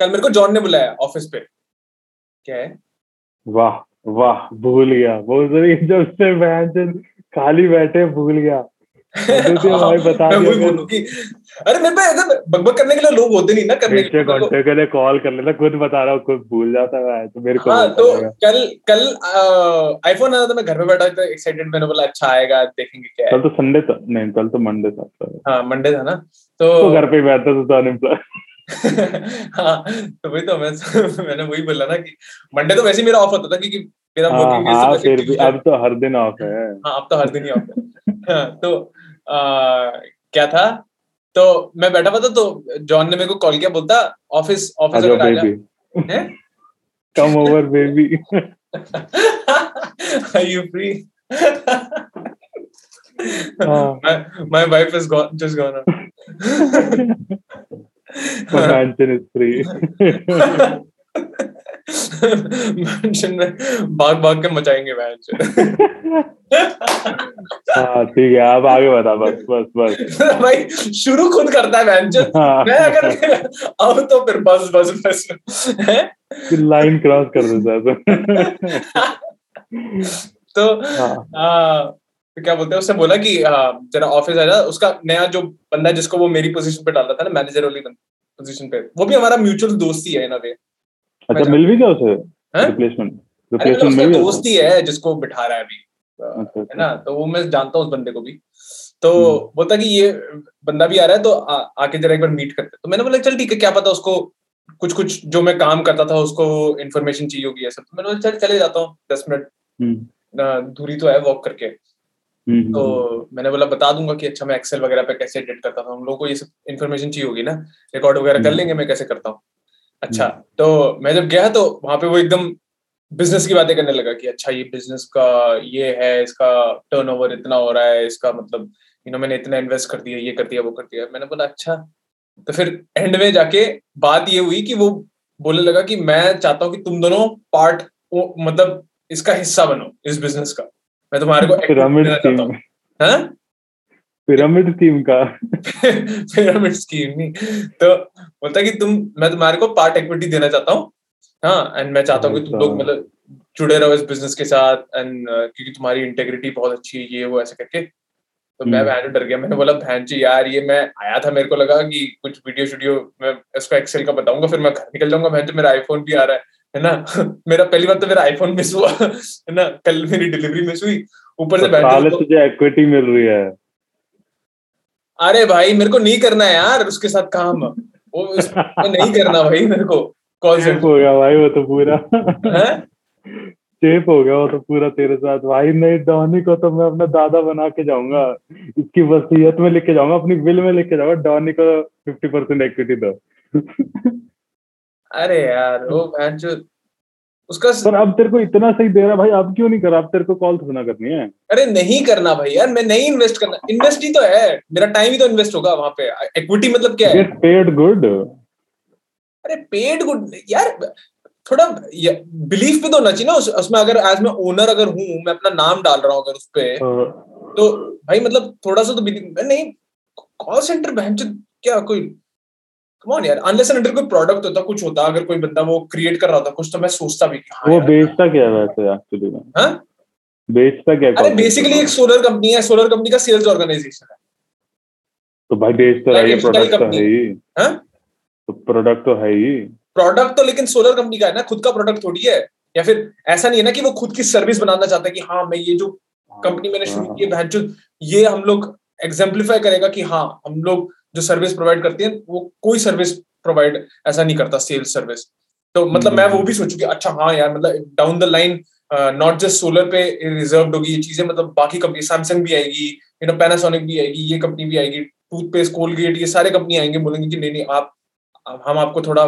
कल मेरे को जॉन ने बुलाया ऑफ़िस पे। क्या है? वाह। वाह भूल गया। वो जब से बहन से खाली बैठे भूल गया। भाई बता अरे मेरे बकबक करने के लिए लोग होते नहीं ना करने के लिए के लिए कॉल कर लेता खुद बता रहा हूँ खुद भूल जाता है तो मेरे को हाँ तो कल कल आईफोन आया था मैं घर में बैठा था एक्साइटेड मैंने बोला अच्छा आएगा देखेंगे क्या कल तो संडे था नहीं कल तो मंडे था तो हाँ मंडे था ना तो तो घर पे बैठता था तो अनएम्प्लॉय हाँ तो वही तो मैं मैंने वही बोला ना कि मंडे तो वैसे मेरा ऑफ़ होता था क्योंकि मेरा हाँ हाँ फिर भी अब तो हर दिन ऑफ़ है। हाँ अब तो हर दिन ही ऑफ़ है। हाँ, तो आ, क्या था? तो मैं बैठा हुआ था तो जॉन ने मेरे को कॉल किया बोलता ऑफ़िस ऑफ़िस अगर आ जा। Come over baby Are you free? हाँ। my, my wife has gone just gone. Mansion is free Mansion में भाग भाग के मचाएँगे मैच हाँ ठीक है अब आगे बता बस बस बस। भाई शुरू खुद करता है मैच हाँ। मैं अगर आऊँ तो फिर बस बस बस। हैं? लाइन क्रॉस कर देता है तो। तो हाँ। आ, तो क्या बोलते हैं उसने बोला कि जरा ऑफ़िस आ जा उसका नया जो बंदा जिसको वो मेरी पोजीशन पे डाला था ना मैनेजर वाली पोजीशन पे वो भी हमारा म्यूचुअल दोस्त ही है इन अ वे अच्छा मिल भी गया उसे? रिप्लेसमेंट मतलब रिप्लेसमेंट मिल गया दोस्त ही है जिसको बिठा रहा है अभी अच्छा, है ना तो वो मैं जानता हूँ उस बंदे को भी। तो बोलता कि ये बंदा भी आ रहा है तो आ, आके जरा एक बार मीट करते तो मैंने बोला चल ठीक है क्या पता उसको कुछ कुछ जो मैं काम करता था उसको इन्फॉर्मेशन चाहिए होगी ऐसा। तो मैंने बोला चल चले जाता हूँ दस मिनट हम्म, दूरी तो है वॉक करके। हम्म, तो मैंने बोला बता दूँगा कि अच्छा मैं एक्सेल वगैरह पे कैसे एडिट करता था। हम लोगों को ये सब इन्फॉर्मेशन चाहिए होगी ना। रिकॉर्ड वगैरह कर हम्म। लेंगे मैं कैसे करता हूँ? अच्छा तो मैं जब गया तो वहाँ पे वो एकदम बिज़नेस की बातें करने लगा कि अच्छा ये बिज़नेस का ये है इसका टर्नओवर इतना हो रहा है इसका मतलब यू नो मैंने इतना इन्वेस्ट कर दिया ये कर दिया वो कर दिया। मैंने बोला अच्छा। तो फिर एंड में जाके बात ये हुई कि वो बोलने लगा कि मैं चाहता हूँ कि तुम दोनों पार्ट मतलब इसका हिस्सा बनो इस बिज़नेस का। मैं तुम्हारे को पिरामिड स्कीम हूँ? पिरामिड स्कीम का। पिरामिड स्कीम नहीं। तो बोलता कि तुम मैं तुम्हारे को पार्ट इक्विटी देना चाहता हूँ। हाँ एंड मैं चाहता हूँ कि तुम लोग अच्छा। मतलब जुड़े रहो इस बिज़नेस के साथ एंड क्योंकि तुम्हारी इंटेग्रिटी बहुत अच्छी है ये वो ऐसे करके। तो मैं हम्म। बहन डर गया। मैंने बोला बहन जी यार ये मैं आया था मेरे को लगा कि कुछ वीडियो वीडियो मैं इसको एक्सेल का बताऊँगा फिर मैं घर निकल जाऊँगा। बहन जी मेरा आईफोन भी आ रहा है। है ना? मेरा पहली बार तो मेरा आईफोन मिस हुआ। है ना? कल मेरी डिलीवरी मिस हुई। ऊपर से जी तुझे इक्विटी मिल रही है। अरे भाई मेरे को नहीं करना है यार उसके साथ काम। वो नहीं करना भाई मेरे को। कॉल चेप हो गया भाई वो तो पूरा। चेप हो गया वो तो पूरा तेरे साथ। भाई नहीं डॉनी को तो मैं अपना दादा बना के जाऊँगा। इसकी वसीयत में लिख के जाऊँगा अपनी बिल में लिख के जाऊँगा। डॉनी को फिफ्टी परसेंट इक्विटी दो। अरे यार वो जो उसका पर अब तेरे को इतना सही दे रहा भाई अब क्यों नहीं कर रहा? अब तेरे को कॉल तो सुना करनी है। अरे नहीं करना भाई यार मैं नहीं इन्वेस्ट करना। इन्वेस्ट ही तो है मेरा टाइम ही तो इन्वेस्ट होगा वहाँ पे। इक्विटी मतलब क्या है? पेड गुड अरे पेड गुड यार थोड़ा बिलीफ भी तो होना चाहिए ना उस, उसमें अगर आज मैं ओनर अगर हूँ मैं अपना नाम डाल रहा हूँ अगर उस पे तो भाई मतलब थोड़ा सा तो नहीं कॉल सेंटर बहन क्या कोई कम ऑन यार अनलेस एंड कोई प्रोडक्ट होता कुछ होता अगर कोई बंदा वो क्रिएट कर रहा होता कुछ तो मैं सोचता भी हाँ वो बेचता क्या है वैसे एक्चुअली में। हाँ? बेचता क्या अरे बेसिकली एक सोलर कंपनी है सोलर कंपनी का सेल्स ऑर्गेनाइजेशन है। तो भाई बेच तो रहा है प्रोडक्ट तो है ही। हाँ? तो प्रोडक्ट तो है ही। प्रोडक्ट तो लेकिन सोलर कंपनी का है ना खुद का प्रोडक्ट थोड़ी है। या फिर ऐसा नहीं है ना कि वो खुद की सर्विस बनाना चाहता है कि हाँ मैं ये जो कंपनी मैंने शुरू की है ये हम लोग एग्जाम्पलीफाई करेगा कि हाँ हम लोग जो सर्विस प्रोवाइड करती है वो कोई सर्विस प्रोवाइड ऐसा नहीं करता सेल्स सर्विस तो मतलब मैं वो भी सोचू कि अच्छा हाँ यार मतलब down the line not just solar पे रिज़र्व होगी ये चीज़ें मतलब बाकी कंपनी सैमसंग भी आएगी यू नो पैनासोनिक भी आएगी ये कंपनी भी आएगी टूथपेस्ट कोलगेट ये सारे कंपनी आएँगे बोलेंगे कि नहीं नहीं आप हम आपको थोड़ा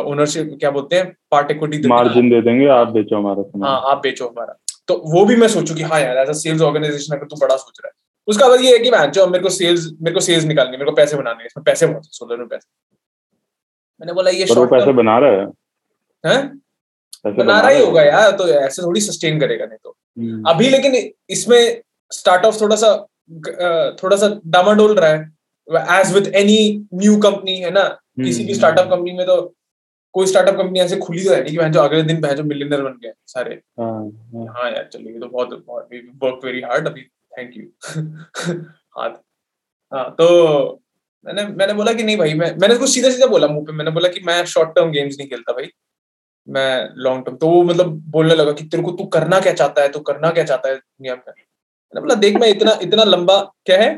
ओनरशिप क्या बोलते हैं पार्ट इक्विटी मार्जिन दे देंगे आप बेचो हमारा हाँ आप बेचो हमारा। तो वो भी मैं सोचू कि हाँ यार एज अ सेल्स ऑर्गेनाइजेशन अगर तू बड़ा सोच रहा है उसका बाद ये है कि मैं जो मेरे को सेल्स मेरे को सेल्स निकालनी है, मेरे को पैसे बनाने हैं इसमें पैसे बहुत सोलर में पैसे। मैंने बोला ये शॉर्ट पैसे बना रहा है। है? बना रहा ही होगा यार तो ऐसे थोड़ी सस्टेन करेगा नहीं तो। हम्म। अभी लेकिन इसमें स्टार्ट ऑफ़ थोड़ा सा थोड़ा सा डामाडोल रहा है। As with any new company है ना? किसी भी हम्म। स्टार्टअप कंपनी में तो कोई स्टार्टअप कंपनी ऐसे खुली तो है नहीं कि जो अगले दिन जो मिलियनर बन गए सारे। हाँ, हाँ। हाँ यार चलो ये तो बहुत वर्क वेरी हार्ड अभी। थैंक यू हाँ हाँ तो मैंने मैंने बोला कि नहीं भाई मैं मैंने उसको सीधा सीधा बोला मुँह पे। मैंने बोला कि मैं शॉर्ट टर्म गेम्स नहीं खेलता भाई। मैं लॉन्ग टर्म तो वो मतलब बोलने लगा कि तेरे को तू करना क्या चाहता है तू करना क्या चाहता है दुनिया में मैंने बोला देख मैं इतना इतना लंबा क्या है?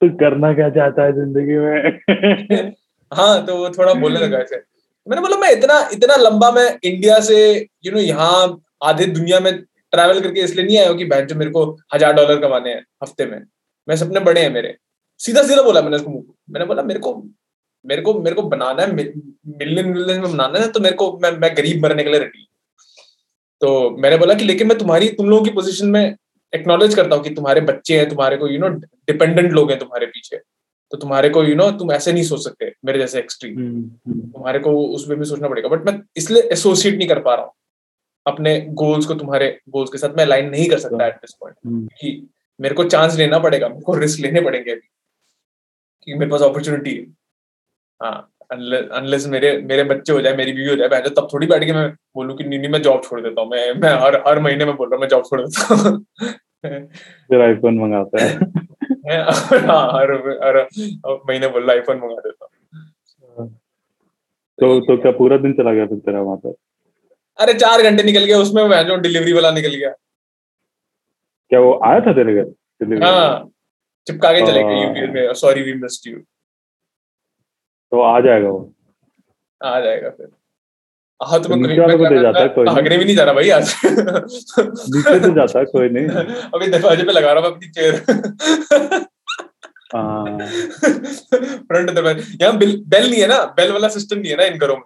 तो करना क्या चाहता है ज़िंदगी में? हाँ तो वो थोड़ा बोलने लगा ऐसे। मैंने बोला मैं इतना इतना लंबा मैं इंडिया से यू नो यहाँ आधे दुनिया में ट्रैवल करके इसलिए नहीं आया हूँ कि बहन जो मेरे को हज़ार डॉलर कमाने हैं हफ़्ते में। मैं सपने बड़े हैं मेरे। सीधा सीधा बोला मैंने उसको मुँह मैंने बोला मेरे को मेरे को मेरे को बनाना है मिलियन मिलियन में बनाना है तो मेरे को मैं मैं गरीब मरने के लिए रेडी तो मैंने बोला कि लेकिन मैं तुम्हारी तुम लोगों की पोजीशन में एक्नॉलेज करता हूँ कि तुम्हारे बच्चे हैं तुम्हारे को यू नो डिपेंडेंट लोग हैं तुम्हारे पीछे। तो तुम्हारे को यू नो तुम ऐसे नहीं सोच सकते मेरे जैसे एक्सट्रीम हम्म, हम्म। तुम्हारे को उसमें भी सोचना पड़ेगा। बट मैं इसलिए एसोसिएट नहीं कर पा रहा हूँ। अपने गोल्स को तुम्हारे गोल्स के साथ मैं अलाइन नहीं कर सकता एट दिस पॉइंट। कि मेरे को चांस लेना पड़ेगा मेरे को रिस्क लेने पड़ेंगे अभी। कि मेरे पास अपॉर्चुनिटी है। हाँ अनलेस मेरे मेरे बच्चे हो जाए मेरी बीवी हो जाए बहन तब थोड़ी बैठ के मैं बोलूँ कि नहीं नहीं मैं जॉब छोड़ देता हूँ। मैं मैं हर हर महीने में बोल रहा हूँ मैं जॉब छोड़ देता हूँ। फिर आईफोन मंगाता है। हाँ हर हर महीने बोल रहा आईफोन मंगा देता हूँ। तो तो क्या पूरा दिन चला गया फिर तेरा वहाँ पर? अरे चार घंटे निकल गया उसमें जो डिलीवरी वाला निकल गया। क्या वो आया था तेरे घर? हाँ। चिपका के चले गए हाँ। यूपीएस में सॉरी वी मिस्ड यू तो आ जाएगा वो। आ जाएगा फिर। हाँ तो मैं नीचे वाले को दे जाता है कोई नहीं। भागने भी नहीं जा रहा भाई आज। नीचे से जाता है कोई नहीं। अभी दरवाजे पे लगा रहा हूँ अपनी चेयर हाँ। फ्रंट दरवाजे। यहाँ बेल बेल नहीं है ना? बेल वाला सिस्टम नहीं है ना इन घरों में?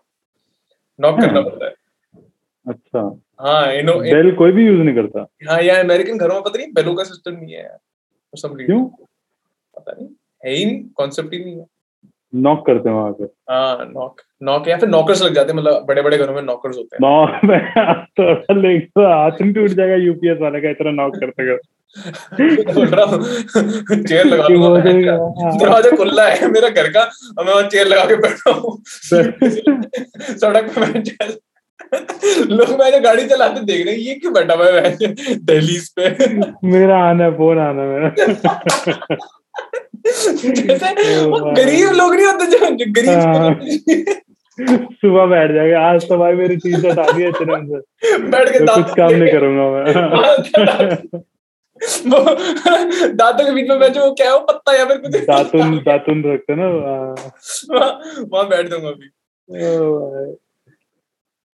नॉक करना हाँ। पड़ता है। अच्छा। हाँ इनो बेल कोई भी यूज़ नहीं करता। हाँ यहाँ अमेरिकन घरों में पता नहीं बेलों का सिस्टम नहीं है यार For क्यों? पता नहीं है ही नहीं कॉन्सेप्ट ही नहीं है। नॉक करते हैं वहाँ पे। हाँ नॉक नॉक या फिर नॉकर्स लग जाते हैं मतलब बड़े बड़े घरों में नॉकर्स होते हैं। नॉक तो लेकिन हाथ नहीं टूट जाएगा यूपीएस वाले का इतना नॉक करते कर बोल रहा हूँ चेयर लगा तो- का। दरवाज़ा खुला है मेरा घर का और मैं वहाँ चेयर लगा के बैठा हूँ। सड़क पे मैं लोग मैंने गाड़ी चलाते देख रहे हैं ये क्यों बैठा हुआ है दहलीज पे? मेरा आना है फ़ोन आना मेरा। गरीब लोग नहीं होते जो जो गरीब हाँ। सुबह बैठ जाएगा आज तो भाई मेरी टी शर्ट आ गई है से बैठ के तो कुछ काम नहीं करूँगा मैं। वो दांतों के बीच में बैठे वो क्या है वो पत्ता या फिर कुछ? दातुन दातुन रखते ना हाँ। वहाँ बैठ दूँगा अभी। ओ भाई।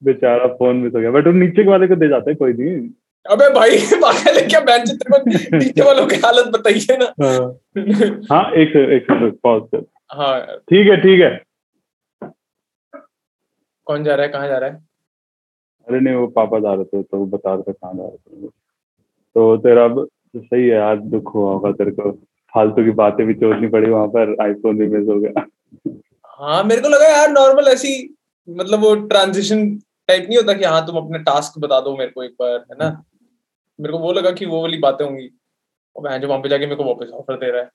बेचारा फ़ोन मिस हो गया। बट वो नीचे के वाले को दे जाते हैं कोई नहीं। अबे भाई पागल है क्या बेंच तेरे को नीचे वालों की हालत बताइए ना। हाँ। हाँ एक एक पॉज कर। हाँ। ठीक है ठीक है। कौन जा रहा है? कहाँ जा रहा है? अरे नहीं वो पापा जा रहे थे तो वो बता रहे थे कहाँ जा रहे थे। तो तेरा अब सही है आज दुख हुआ होगा तेरे को। फालतू की बातें भी चोटनी पड़ी वहाँ पर आईफोन भी मिस हो गया। हाँ मेरे को लगा यार नॉर्मल ऐसी मतलब वो ट्रांजिशन टाइप नहीं होता कि हाँ तुम अपने टास्क बता दो मेरे को एक बार है ना? मेरे को वो लगा कि वो वाली बातें होंगी। और मैं जो वहाँ पे जाके मेरे को वापस ऑफ़र दे रहा है।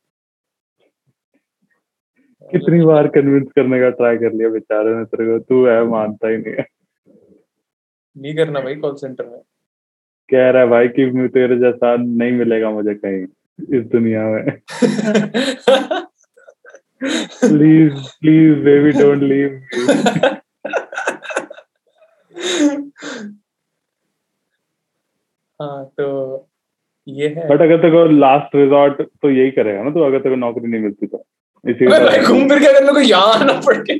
कितनी बार कन्विंस करने का ट्राई कर लिया बेचारे ने तेरे को? तू है मानता ही नहीं है। नहीं करना भाई कॉल सेंटर में। कह रहा है भाई कि मैं तेरे जैसा नहीं मिलेगा मुझे कहीं इस दुनिया में। Please please baby don't leave हाँ तो ये है। बट अगर तेरे को लास्ट रिजॉर्ट तो यही करेगा ना तो अगर तेरे को नौकरी नहीं मिलती तो। इसी अबे भाई घूम फिर के अगर मेरे को यहाँ आना पड़े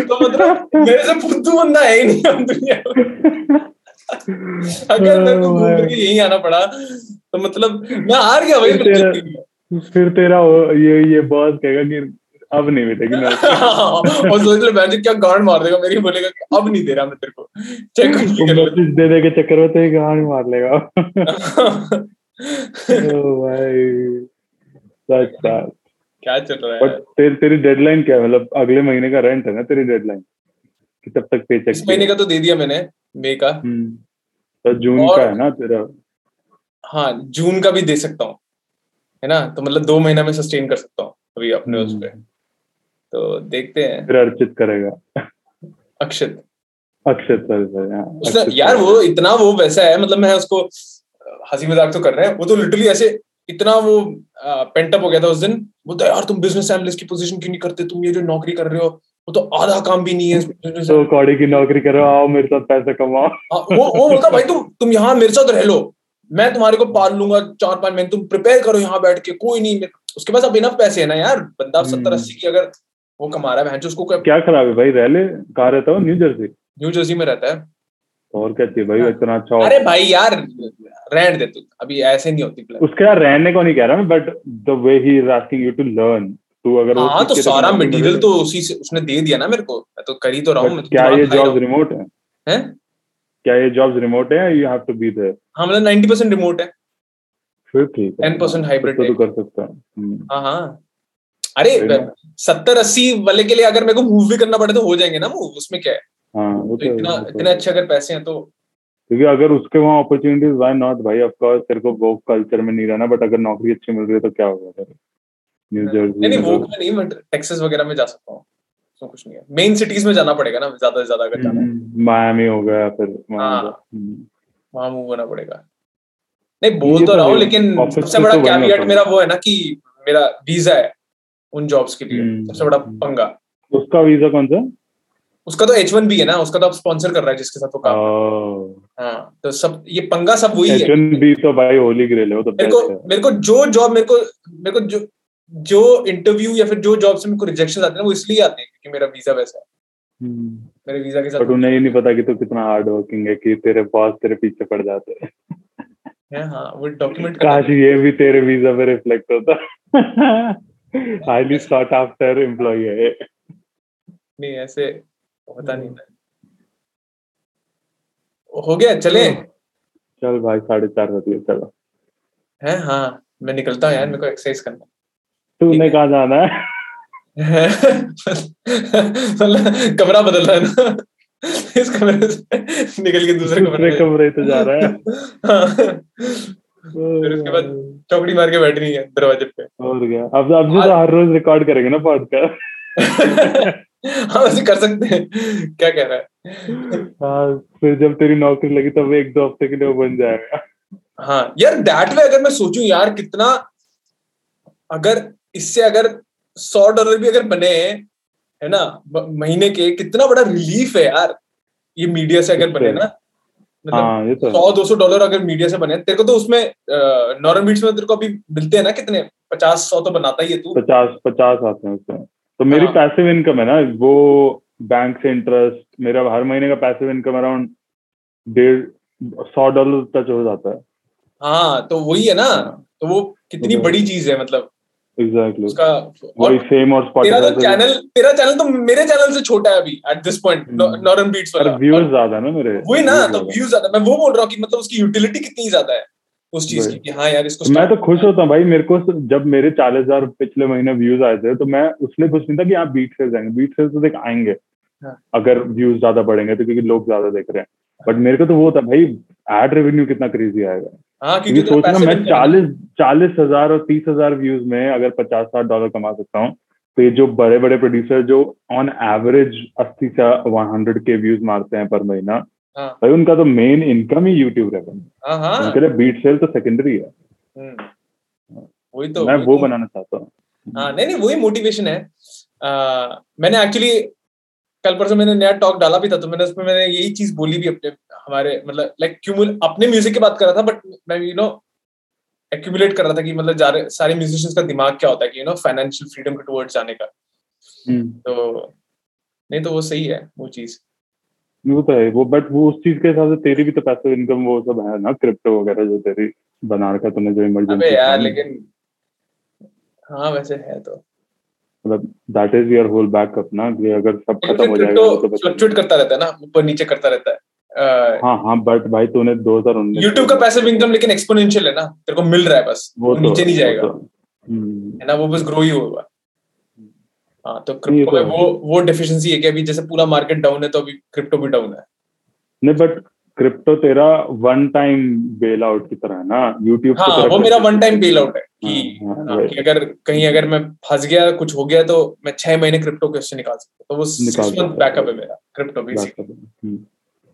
तो मतलब मेरे से फुद्दू बंदा है ही नहीं हम दुनिया अगर मेरे को घूम फिर के यहीं आना पड़ा तो मतलब मैं हार गया भाई फिर तेरा- फिर तेरा ये ये बॉस कहेगा कि अब नहीं मिलेगी और सोच ले मैं क्या गांड मार देगा मेरी बोलेगा कि अब नहीं दे रहा मैं तेरे को। चेक कर मैसेज देने के चक्कर में तेरी गाड़ मार लेगा। ओ भाई सच बात क्या चल रहा है बट तेरी तेरी डेडलाइन क्या है? मतलब अगले महीने का रेंट है ना तेरी डेडलाइन कि तब तक पे इस महीने का तो दे दिया मैंने मई का। तो जून का है ना तेरा? हाँ जून का भी दे सकता हूँ। है ना? तो मतलब दो महीना में सस्टेन कर सकता हूँ अभी अपने उस पे तो देखते हैं। फिर अर्चित करेगा। अक्षत। अक्षत सर सर हाँ, यार वो इतना वो वैसा है मतलब मैं उसको हँसी मज़ाक तो कर रहे हैं। वो तो लिटरली ऐसे इतना वो पेंटअप हो गया था उस दिन। वो तो यार तुम बिज़नेस एनालिस्ट की पोजीशन क्यों नहीं करते? तुम ये जो नौकरी कर रहे हो वो तो आधा काम भी नहीं है तो कौड़ी की नौकरी करो आओ मेरे साथ पैसे कमाओ। हाँ, वो वो बोलता भाई तुम तुम यहाँ मेरे साथ रह लो। मैं तुम्हारे को पाल लूँगा चार पाँच महीने। तुम प्रिपेयर करो यहाँ बैठ के कोई नहीं। उसके पास अब इनफ पैसे है ना यार। बंदा हम्म। सत्तर अस्सी की अगर वो कमा रहा है उसको क्या खराब है भाई? रह ले। कहाँ रहता हो न्यू जर्सी न्यू जर्सी में रहता है। और क्या चाहिए भाई? हाँ। इतना अच्छा अरे भाई यार रहने दे तू। अभी ऐसे नहीं होती plan। उसके यार रहने को नहीं कह रहा मैं but the way he is asking you to learn तू अगर वो हाँ तो सारा मटेरियल तो उसी से उसने दे दिया ना मेरे को। मैं तो कर ही तो रहा हूँ तो क्या ये जॉब्स रिमोट है। हैं? क्या ये जॉब्स रिमोट है? You have to be there हाँ मतलब नाइन्टी परसेंट रिमोट है। फिर ठीक है। 10% hybrid तो कर सकता है। हम्म, हाँ हाँ। अरे सत्तर अस्सी वाले के लिए अगर मेरे को मूव भी करना पड़े तो हो जाएँगे ना मूव उसमें क्या है? हाँ वो तो तो इतना तो- इतने अच्छे अगर पैसे हैं तो क्योंकि अगर उसके वहाँ अपॉर्चुनिटीज़ वाई नॉट भाई? ऑफ़ कोर्स तेरे को वो कल्चर में नहीं रहना बट अगर नौकरी अच्छी मिल रही है तो क्या होगा तेरे न्यू नहीं नहीं वो में नहीं मैं टेक्सास वगैरह में जा सकता हूँ। उसमें कुछ नहीं है। मेन सिटीज़ में जाना पड़ेगा ना ज़्यादा से ज़्यादा अगर जाना मायामी हो गया फिर वहाँ हम्म, मूव होना पड़ेगा। नहीं बोल तो तो रहा हूँ लेकिन सबसे बड़ा कैवियट मेरा वो है ना कि मेरा वीज़ा है। उन जॉब्स के लिए हम्म, सबसे बड़ा हम्म। पंगा। उसका वीज़ा कौन सा? उसका तो एच वन बी है ना उसका तो आप स्पॉन्सर कर रहा है जिसके साथ वो काम हाँ। तो सब ये पंगा सब वही है। वन बी तो भाई होली ग्रेल है वो तो मेरे को मेरे को जो जॉब मेरे को मेरे को जो जो इंटरव्यू या फिर जो जॉब से मेरे को रिजेक्शन आते हैं वो इसलिए आते हैं क्योंकि मेरा वीज़ा वैसा है। हम्म, मेरे वीज़ा के बट साथ उन्हें ये नहीं पता कि तू तो कितना हार्ड वर्किंग है कि तेरे बॉस तेरे पीछे पड़ जाते हैं। है हाँ वो डॉक्यूमेंट काश ये भी तेरे वीज़ा पे रिफ्लेक्ट होता। हाईली सॉट आफ्टर एम्प्लॉय है नहीं ऐसे होता नहीं हो गया चले? चल भाई साढ़े चार बजे चलो। हैं? हाँ मैं निकलता हूँ यार मेरे को एक्सरसाइज करना तूने कहा जाना है? है मतलब कमरा बदल रहा है ना। इस कमरे से निकल के दूसरे कमरे कमरे तो जा रहा है। हाँ। फिर उसके बाद चौकड़ी मार के बैठनी है दरवाजे पे। और क्या? अब अब से तो हर रोज रिकॉर्ड करेंगे ना पॉडकास्ट हाँ वैसे कर सकते हैं। क्या कह रहा है? हाँ फिर जब तेरी नौकरी लगी तब एक दो हफ़्ते के लिए वो बन जाएगा। हाँ यार दैट वे अगर मैं सोचूं यार कितना अगर इससे अगर सौ डॉलर भी अगर बने है ना? महीने के कितना बड़ा रिलीफ है यार ये मीडिया से अगर बने ना। तो। सौ दो सौ डॉलर अगर मीडिया से बने तेरे को तो उसमें नॉर्मल बीट्स में तेरे को अभी मिलते हैं ना कितने? पचास सौ तो बनाता ही है तू। पचास पचास आते हैं उसमें। तो मेरी हाँ। पैसिव इनकम है ना वो बैंक से इंटरेस्ट मेरा हर महीने का पैसिव इनकम अराउंड डेढ़ सौ डॉलर टच हो जाता है। हाँ तो वही है ना हाँ। तो वो कितनी तो- बड़ी चीज़ है मतलब। एग्जैक्टली उसका वही और सेम और तेरा स्पॉटिफाई तो चैनल तेरा चैनल तो मेरे चैनल से छोटा है अभी एट दिस पॉइंट। बीट्स वाला। व्यूज़ ज़्यादा ना मेरे। वही ना तो व्यूज़ ज़्यादा। मैं वो बोल रहा हूँ कि मतलब उसकी यूटिलिटी कितनी ज़्यादा है उस चीज़ की कि हाँ यार इसको मैं तो खुश होता हूँ भाई मेरे को जब मेरे चालीस हज़ार पिछले महीने व्यूज़ आए थे तो मैं उसलिए खुश नहीं था कि आप बीट से जाएँगे। बीट से तो देख आएँगे हाँ। अगर व्यूज़ ज़्यादा बढ़ेंगे तो क्योंकि लोग ज़्यादा देख रहे हैं। बट मेरे को तो वो था भाई एड रेवेन्यू कितना क्रेजी आएगा। हाँ क्योंकि क्योंकि सोचना मैं चालीस चालीस हज़ार और तीस हज़ार व्यूज़ में अगर पचास साठ डॉलर कमा सकता हूँ तो ये जो बड़े बड़े प्रोड्यूसर जो ऑन एवरेज अस्सी से वन हंड्रेड के व्यूज़ मारते हैं पर महीना हाँ। भाई उनका तो मेन इनकम ही यूट्यूब रेवेन्यू हाँ। उनके लिए बीट सेल तो सेकेंडरी है। हम्म। वही तो मैं वही वो तो- बनाना चाहता हूँ। हाँ नहीं नहीं वही मोटिवेशन है। आ, मैंने एक्चुअली कल परसों मैंने नया टॉक डाला भी था तो मैंने उसमें मैंने यही चीज़ बोली भी अपने हमारे मतलब लाइक क्यूमुल अपने म्यूज़िक की बात कर रहा था बट मैं यू नो एक्यूमुलेट कर रहा था कि मतलब जा रहे सारे म्यूजिशियंस का दिमाग क्या होता है कि यू नो फाइनेंशियल फ्रीडम के टुवर्ड्स जाने का। हम्म। तो नहीं तो वो सही है वो चीज़। वो तो है वो बट वो उस चीज़ के हिसाब से तेरी भी तो पैसिव इनकम वो सब है ना क्रिप्टो वगैरह जो तेरी बना रखा तूने जो इमरजेंसी अबे यार लेकिन हाँ वैसे है तो। मतलब that is your whole backup ना कि अगर सब खत्म हो जाएगा तो। फ्लक्चुएट करता रहता है ना ऊपर नीचे करता रहता है। हाँ हाँ बट भाई तूने 2019 यूट्यूब का पैसिव इनकम लेकिन एक्सपोनेंशियल है ना तेरे को मिल रहा है बस वो वो तो नीचे नहीं जाएगा। तो- हम्म, है ना वो बस ग्रो ही होगा हाँ तो क्रिप्टो तो में वो वो डेफिशिएंसी है कि अभी जैसे पूरा मार्केट डाउन है तो अभी क्रिप्टो भी डाउन है। नहीं बट क्रिप्टो तेरा वन टाइम बेल आउट की तरह है ना? यूट्यूब हाँ वो मेरा वन टाइम बेल आउट है कि हाँ, हाँ, हाँ, कि अगर कहीं अगर मैं फंस गया कुछ हो गया तो मैं छह महीने क्रिप्टो के उससे निकाल सकता तो वो सिक्स मंथ बैकअप है मेरा क्रिप्टो हम्म।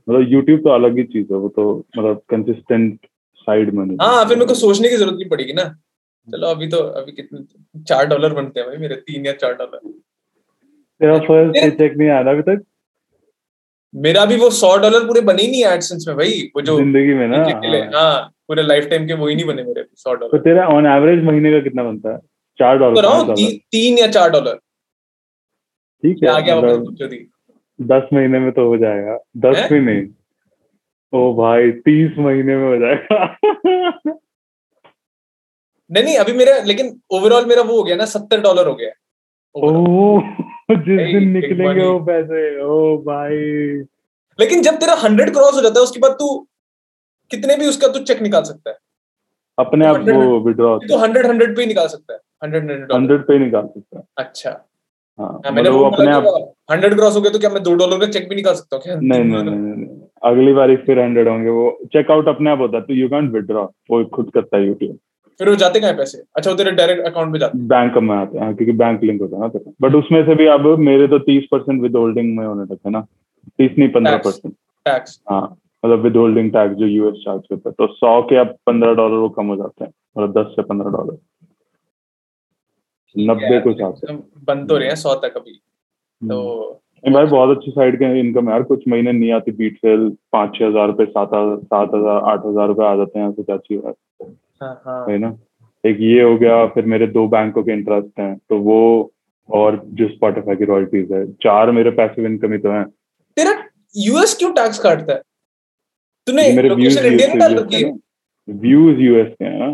मतलब यूट्यूब तो अलग ही चीज़ है वो तो मतलब कंसिस्टेंट साइड मनी हाँ फिर मेरे को सोचने की ज़रूरत नहीं पड़ेगी ना। चलो अभी तो अभी कितने चार डॉलर बनते हैं भाई मेरे तीन या चार डॉलर तेरा फ़र्स्ट चेक नहीं आया अभी तक? मेरा भी वो सौ डॉलर पूरे बने ही नहीं एडसेंस में भाई वो जो ज़िंदगी में ना। हाँ। पूरे लाइफ टाइम के वो ही नहीं बने मेरे सौ डॉलर। तो तेरा ऑन एवरेज महीने का कितना बनता है? चार तो डॉलर डॉलर। ती, तीन या चार डॉलर। ठीक आ है गया मतलब दस महीने में तो हो जाएगा। दस? भी नहीं। ओ भाई तीस महीने में हो जाएगा। नहीं नहीं अभी मेरा लेकिन ओवरऑल मेरा वो हो गया ना सत्तर डॉलर हो गया। जिस Hey, दिन निकलेंगे वो पैसे। ओ भाई। लेकिन जब तेरा हंड्रेड क्रॉस हो जाता है उसके बाद तू कितने भी उसका तू चेक निकाल सकता है। अपने आप तो वो विड्रॉ तो हंड्रेड हंड्रेड पे ही निकाल सकता है। हंड्रेड हंड्रेड हंड्रेड पे निकाल सकता है। अच्छा। हाँ हाँ, मैंने मतलब वो वो अपने आप हंड्रेड क्रॉस हो गया तो क्या मैं दो डॉलर का चेक भी निकाल सकता हूँ क्या? नहीं नहीं नहीं नहीं नहीं। अगली बार फिर हंड्रेड होंगे। वो चेकआउट अपने आप होता है तो यू कैंट विड्रॉ वो खुद करता है यूट्यूब फिर वो जाते कहाँ पैसे? अच्छा वो तेरे डायरेक्ट अकाउंट में जाते बैंक में आते हैं हाँ, क्योंकि बैंक लिंक होता है ना तेरा। बट उसमें से भी अब मेरे तो तीस परसेंट विद होल्डिंग में होने तक है ना। तीस नहीं पंद्रह परसेंट टैक्स हाँ मतलब विद होल्डिंग टैक्स जो यूएस चार्ज करता है तो सौ के अब पंद्रह डॉलर वो कम हो जाते हैं मतलब दस से पंद्रह डॉलर नब्बे कुछ आते हैं बन तो रहे हैं सौ तक अभी। तो भाई बहुत अच्छी साइड के इनकम यार कुछ महीने नहीं आती बीट सेल पाँच छह हज़ार रुपए सात हज़ार सात हज़ार आठ हज़ार रुपए आ जाते हैं कुछ अच्छी बात हाँ हाँ। है ना? एक ये हो गया फिर मेरे दो बैंकों के इंटरेस्ट हैं तो वो और जो स्पॉटिफाई की रॉयल्टीज है चार मेरे पैसिव इनकम ही तो है। तेरा यूएस क्यों टैक्स काटता है? तूने मेरे व्यूज़ लोकेशन डाल रखी है। व्यूज़ यूएस के हैं ना?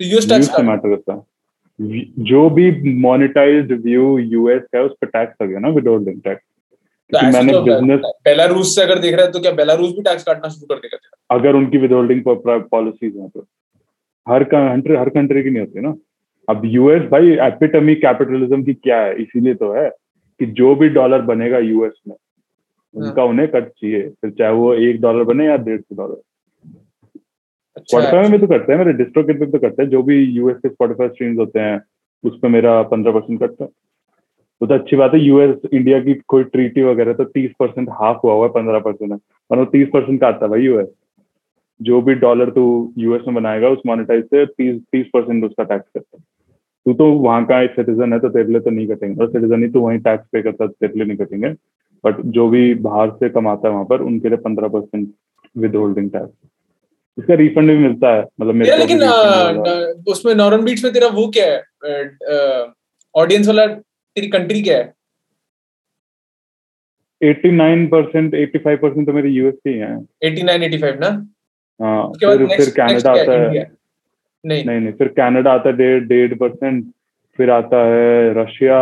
तो यूएस टैक्स मैटर करता है। जो भी मोनेटाइज्ड व्यू यूएस है उस पर टैक्स लगे ना विदाउट टैक्स मैंने तो बिज़नेस बेलारूस से अगर देख रहा है तो क्या बेलारूस भी टैक्स काटना शुरू कर देगा अगर उनकी विद होल्डिंग पॉलिसीज़ हैं तो। हर कंट्री हर कंट्री की नहीं होती ना। अब यूएस भाई एपिटमी कैपिटलिज्म की क्या है? इसीलिए तो है कि जो भी डॉलर बनेगा यूएस में उनका उन्हें कट चाहिए। फिर चाहे वो एक डॉलर बने या डेढ़ सौ डॉलर स्पॉटिफाई में तो करते हैं मेरे डिस्ट्रो किट पे तो करते हैं। जो भी यूएस के स्पॉटिफाई स्ट्रीम्स होते हैं उस पर मेरा पंद्रह परसेंट कटता है। वो तो अच्छी बात है यूएस इंडिया की कोई ट्रीटी वगैरह तो तीस परसेंट हाफ़ हुआ हुआ है पंद्रह परसेंट है। मतलब तीस परसेंट का आता है भाई यूएस जो भी डॉलर तू यूएस में बनाएगा उस मोनेटाइज से तीस तीस परसेंट उसका टैक्स करता है। तू तो वहाँ का सिटीजन है तो तेरे लिए तो नहीं कटेंगे। और सिटीजन ही तो वहीं टैक्स पे करता है तो तेरे लिए नहीं कटेंगे। बट जो भी बाहर से कमाता है वहाँ पर उनके लिए पंद्रह परसेंट विद होल्डिंग टैक्स इसका रिफंड भी मिलता है मतलब मेरे लेकिन उसमें नॉर्दर्न बीट्स में तेरा वो क्या है? ऑडियंस वाला तेरी कंट्री क्या है? 89 परसेंट एट्टी फाइव परसेंट तो मेरे यूएस के हैं। 89 85 ना? हाँ फिर फिर कनाडा आता है। नहीं। नहीं नहीं फिर कनाडा आता है डेढ़ डेढ़ परसेंट फिर आता है रशिया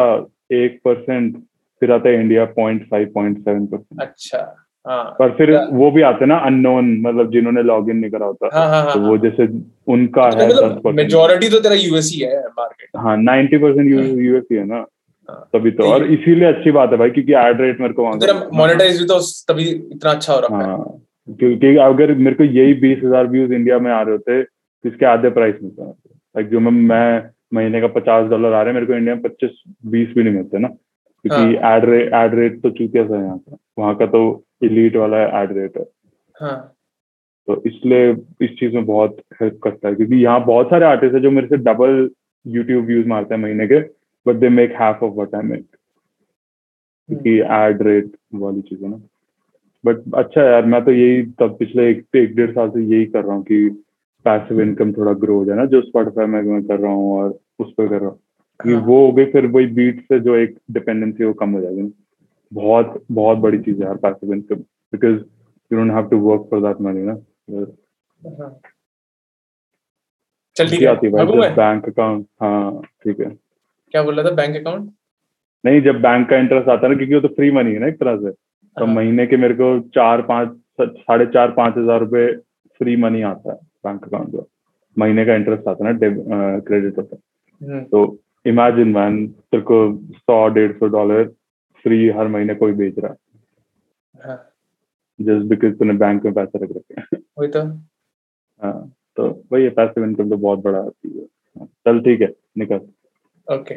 एक परसेंट फिर आता है India point five point seven percent अच्छा हाँ। पर फिर वो भी आते हैं ना अननोन मतलब जिन्होंने लॉग इन नहीं करा होता। हाँ, हाँ, हाँ, तो वो जैसे उनका है दस परसेंट मेजोरिटी तो तेरा यूएसई है मार्केट हाँ नाइन्टी परसेंट यूएस ही है ना। तभी तो। और इसीलिए अच्छी बात है भाई क्योंकि एड रेट मेरे को मोनेटाइज भी तो तभी इतना अच्छा हो रहा है। हाँ क्योंकि अगर मेरे को यही बीस हज़ार व्यूज़ इंडिया में आ रहे होते तो इसके आधे प्राइस मिलता लाइक जो मैं मैं महीने का पचास डॉलर आ रहे हैं मेरे को इंडिया में पच्चीस बीस भी नहीं मिलते ना। क्योंकि एड रेट एड रेट तो चूतिया सा है यहाँ का वहाँ का तो इलीट वाला एड रेट है। हाँ. तो इसलिए इस चीज़ में बहुत हेल्प करता है। क्योंकि यहाँ बहुत सारे आर्टिस्ट है जो मेरे से डबल यूट्यूब व्यूज़ मारते हैं महीने के। But they make half of what I make क्योंकि एड रेट वाली चीज़ है ना। बट अच्छा यार मैं तो यही तब पिछले एक एक डेढ़ साल से यही कर रहा हूँ कि पैसिव इनकम थोड़ा ग्रो हो जाए ना जो स्पॉटिफाई में मैं कर रहा हूँ और उस पर कर रहा हूँ। हाँ। वो हो गई फिर वही बीट से जो एक डिपेंडेंसी वो कम हो जाएगी ना। बहुत बहुत बड़ी चीज़ है यार passive income because you don't have to work for that money ना। हाँ। चल ठीक है। बैंक अकाउंट हाँ ठीक है। क्या बोल रहा था? बैंक अकाउंट नहीं जब बैंक का इंटरेस्ट आता है ना क्योंकि वो तो फ्री मनी है ना एक तरह से तो हाँ। महीने के मेरे को चार पाँच साढ़े चार पाँच हज़ार रुपए फ्री मनी आता है बैंक अकाउंट में महीने का इंटरेस्ट आता है ना क्रेडिट होता है। हम्म। तो इमेजिन मैन तेरे को सौ डेढ़ सौ डॉलर फ्री हर महीने कोई बेच रहा है। जस्ट बिकॉज़ तूने बैंक में पैसे रख रखे हैं। वही तो। हाँ तो वही पैसिव इनकम तो बहुत बड़ा चीज़ है चल ठीक है निकल। ओके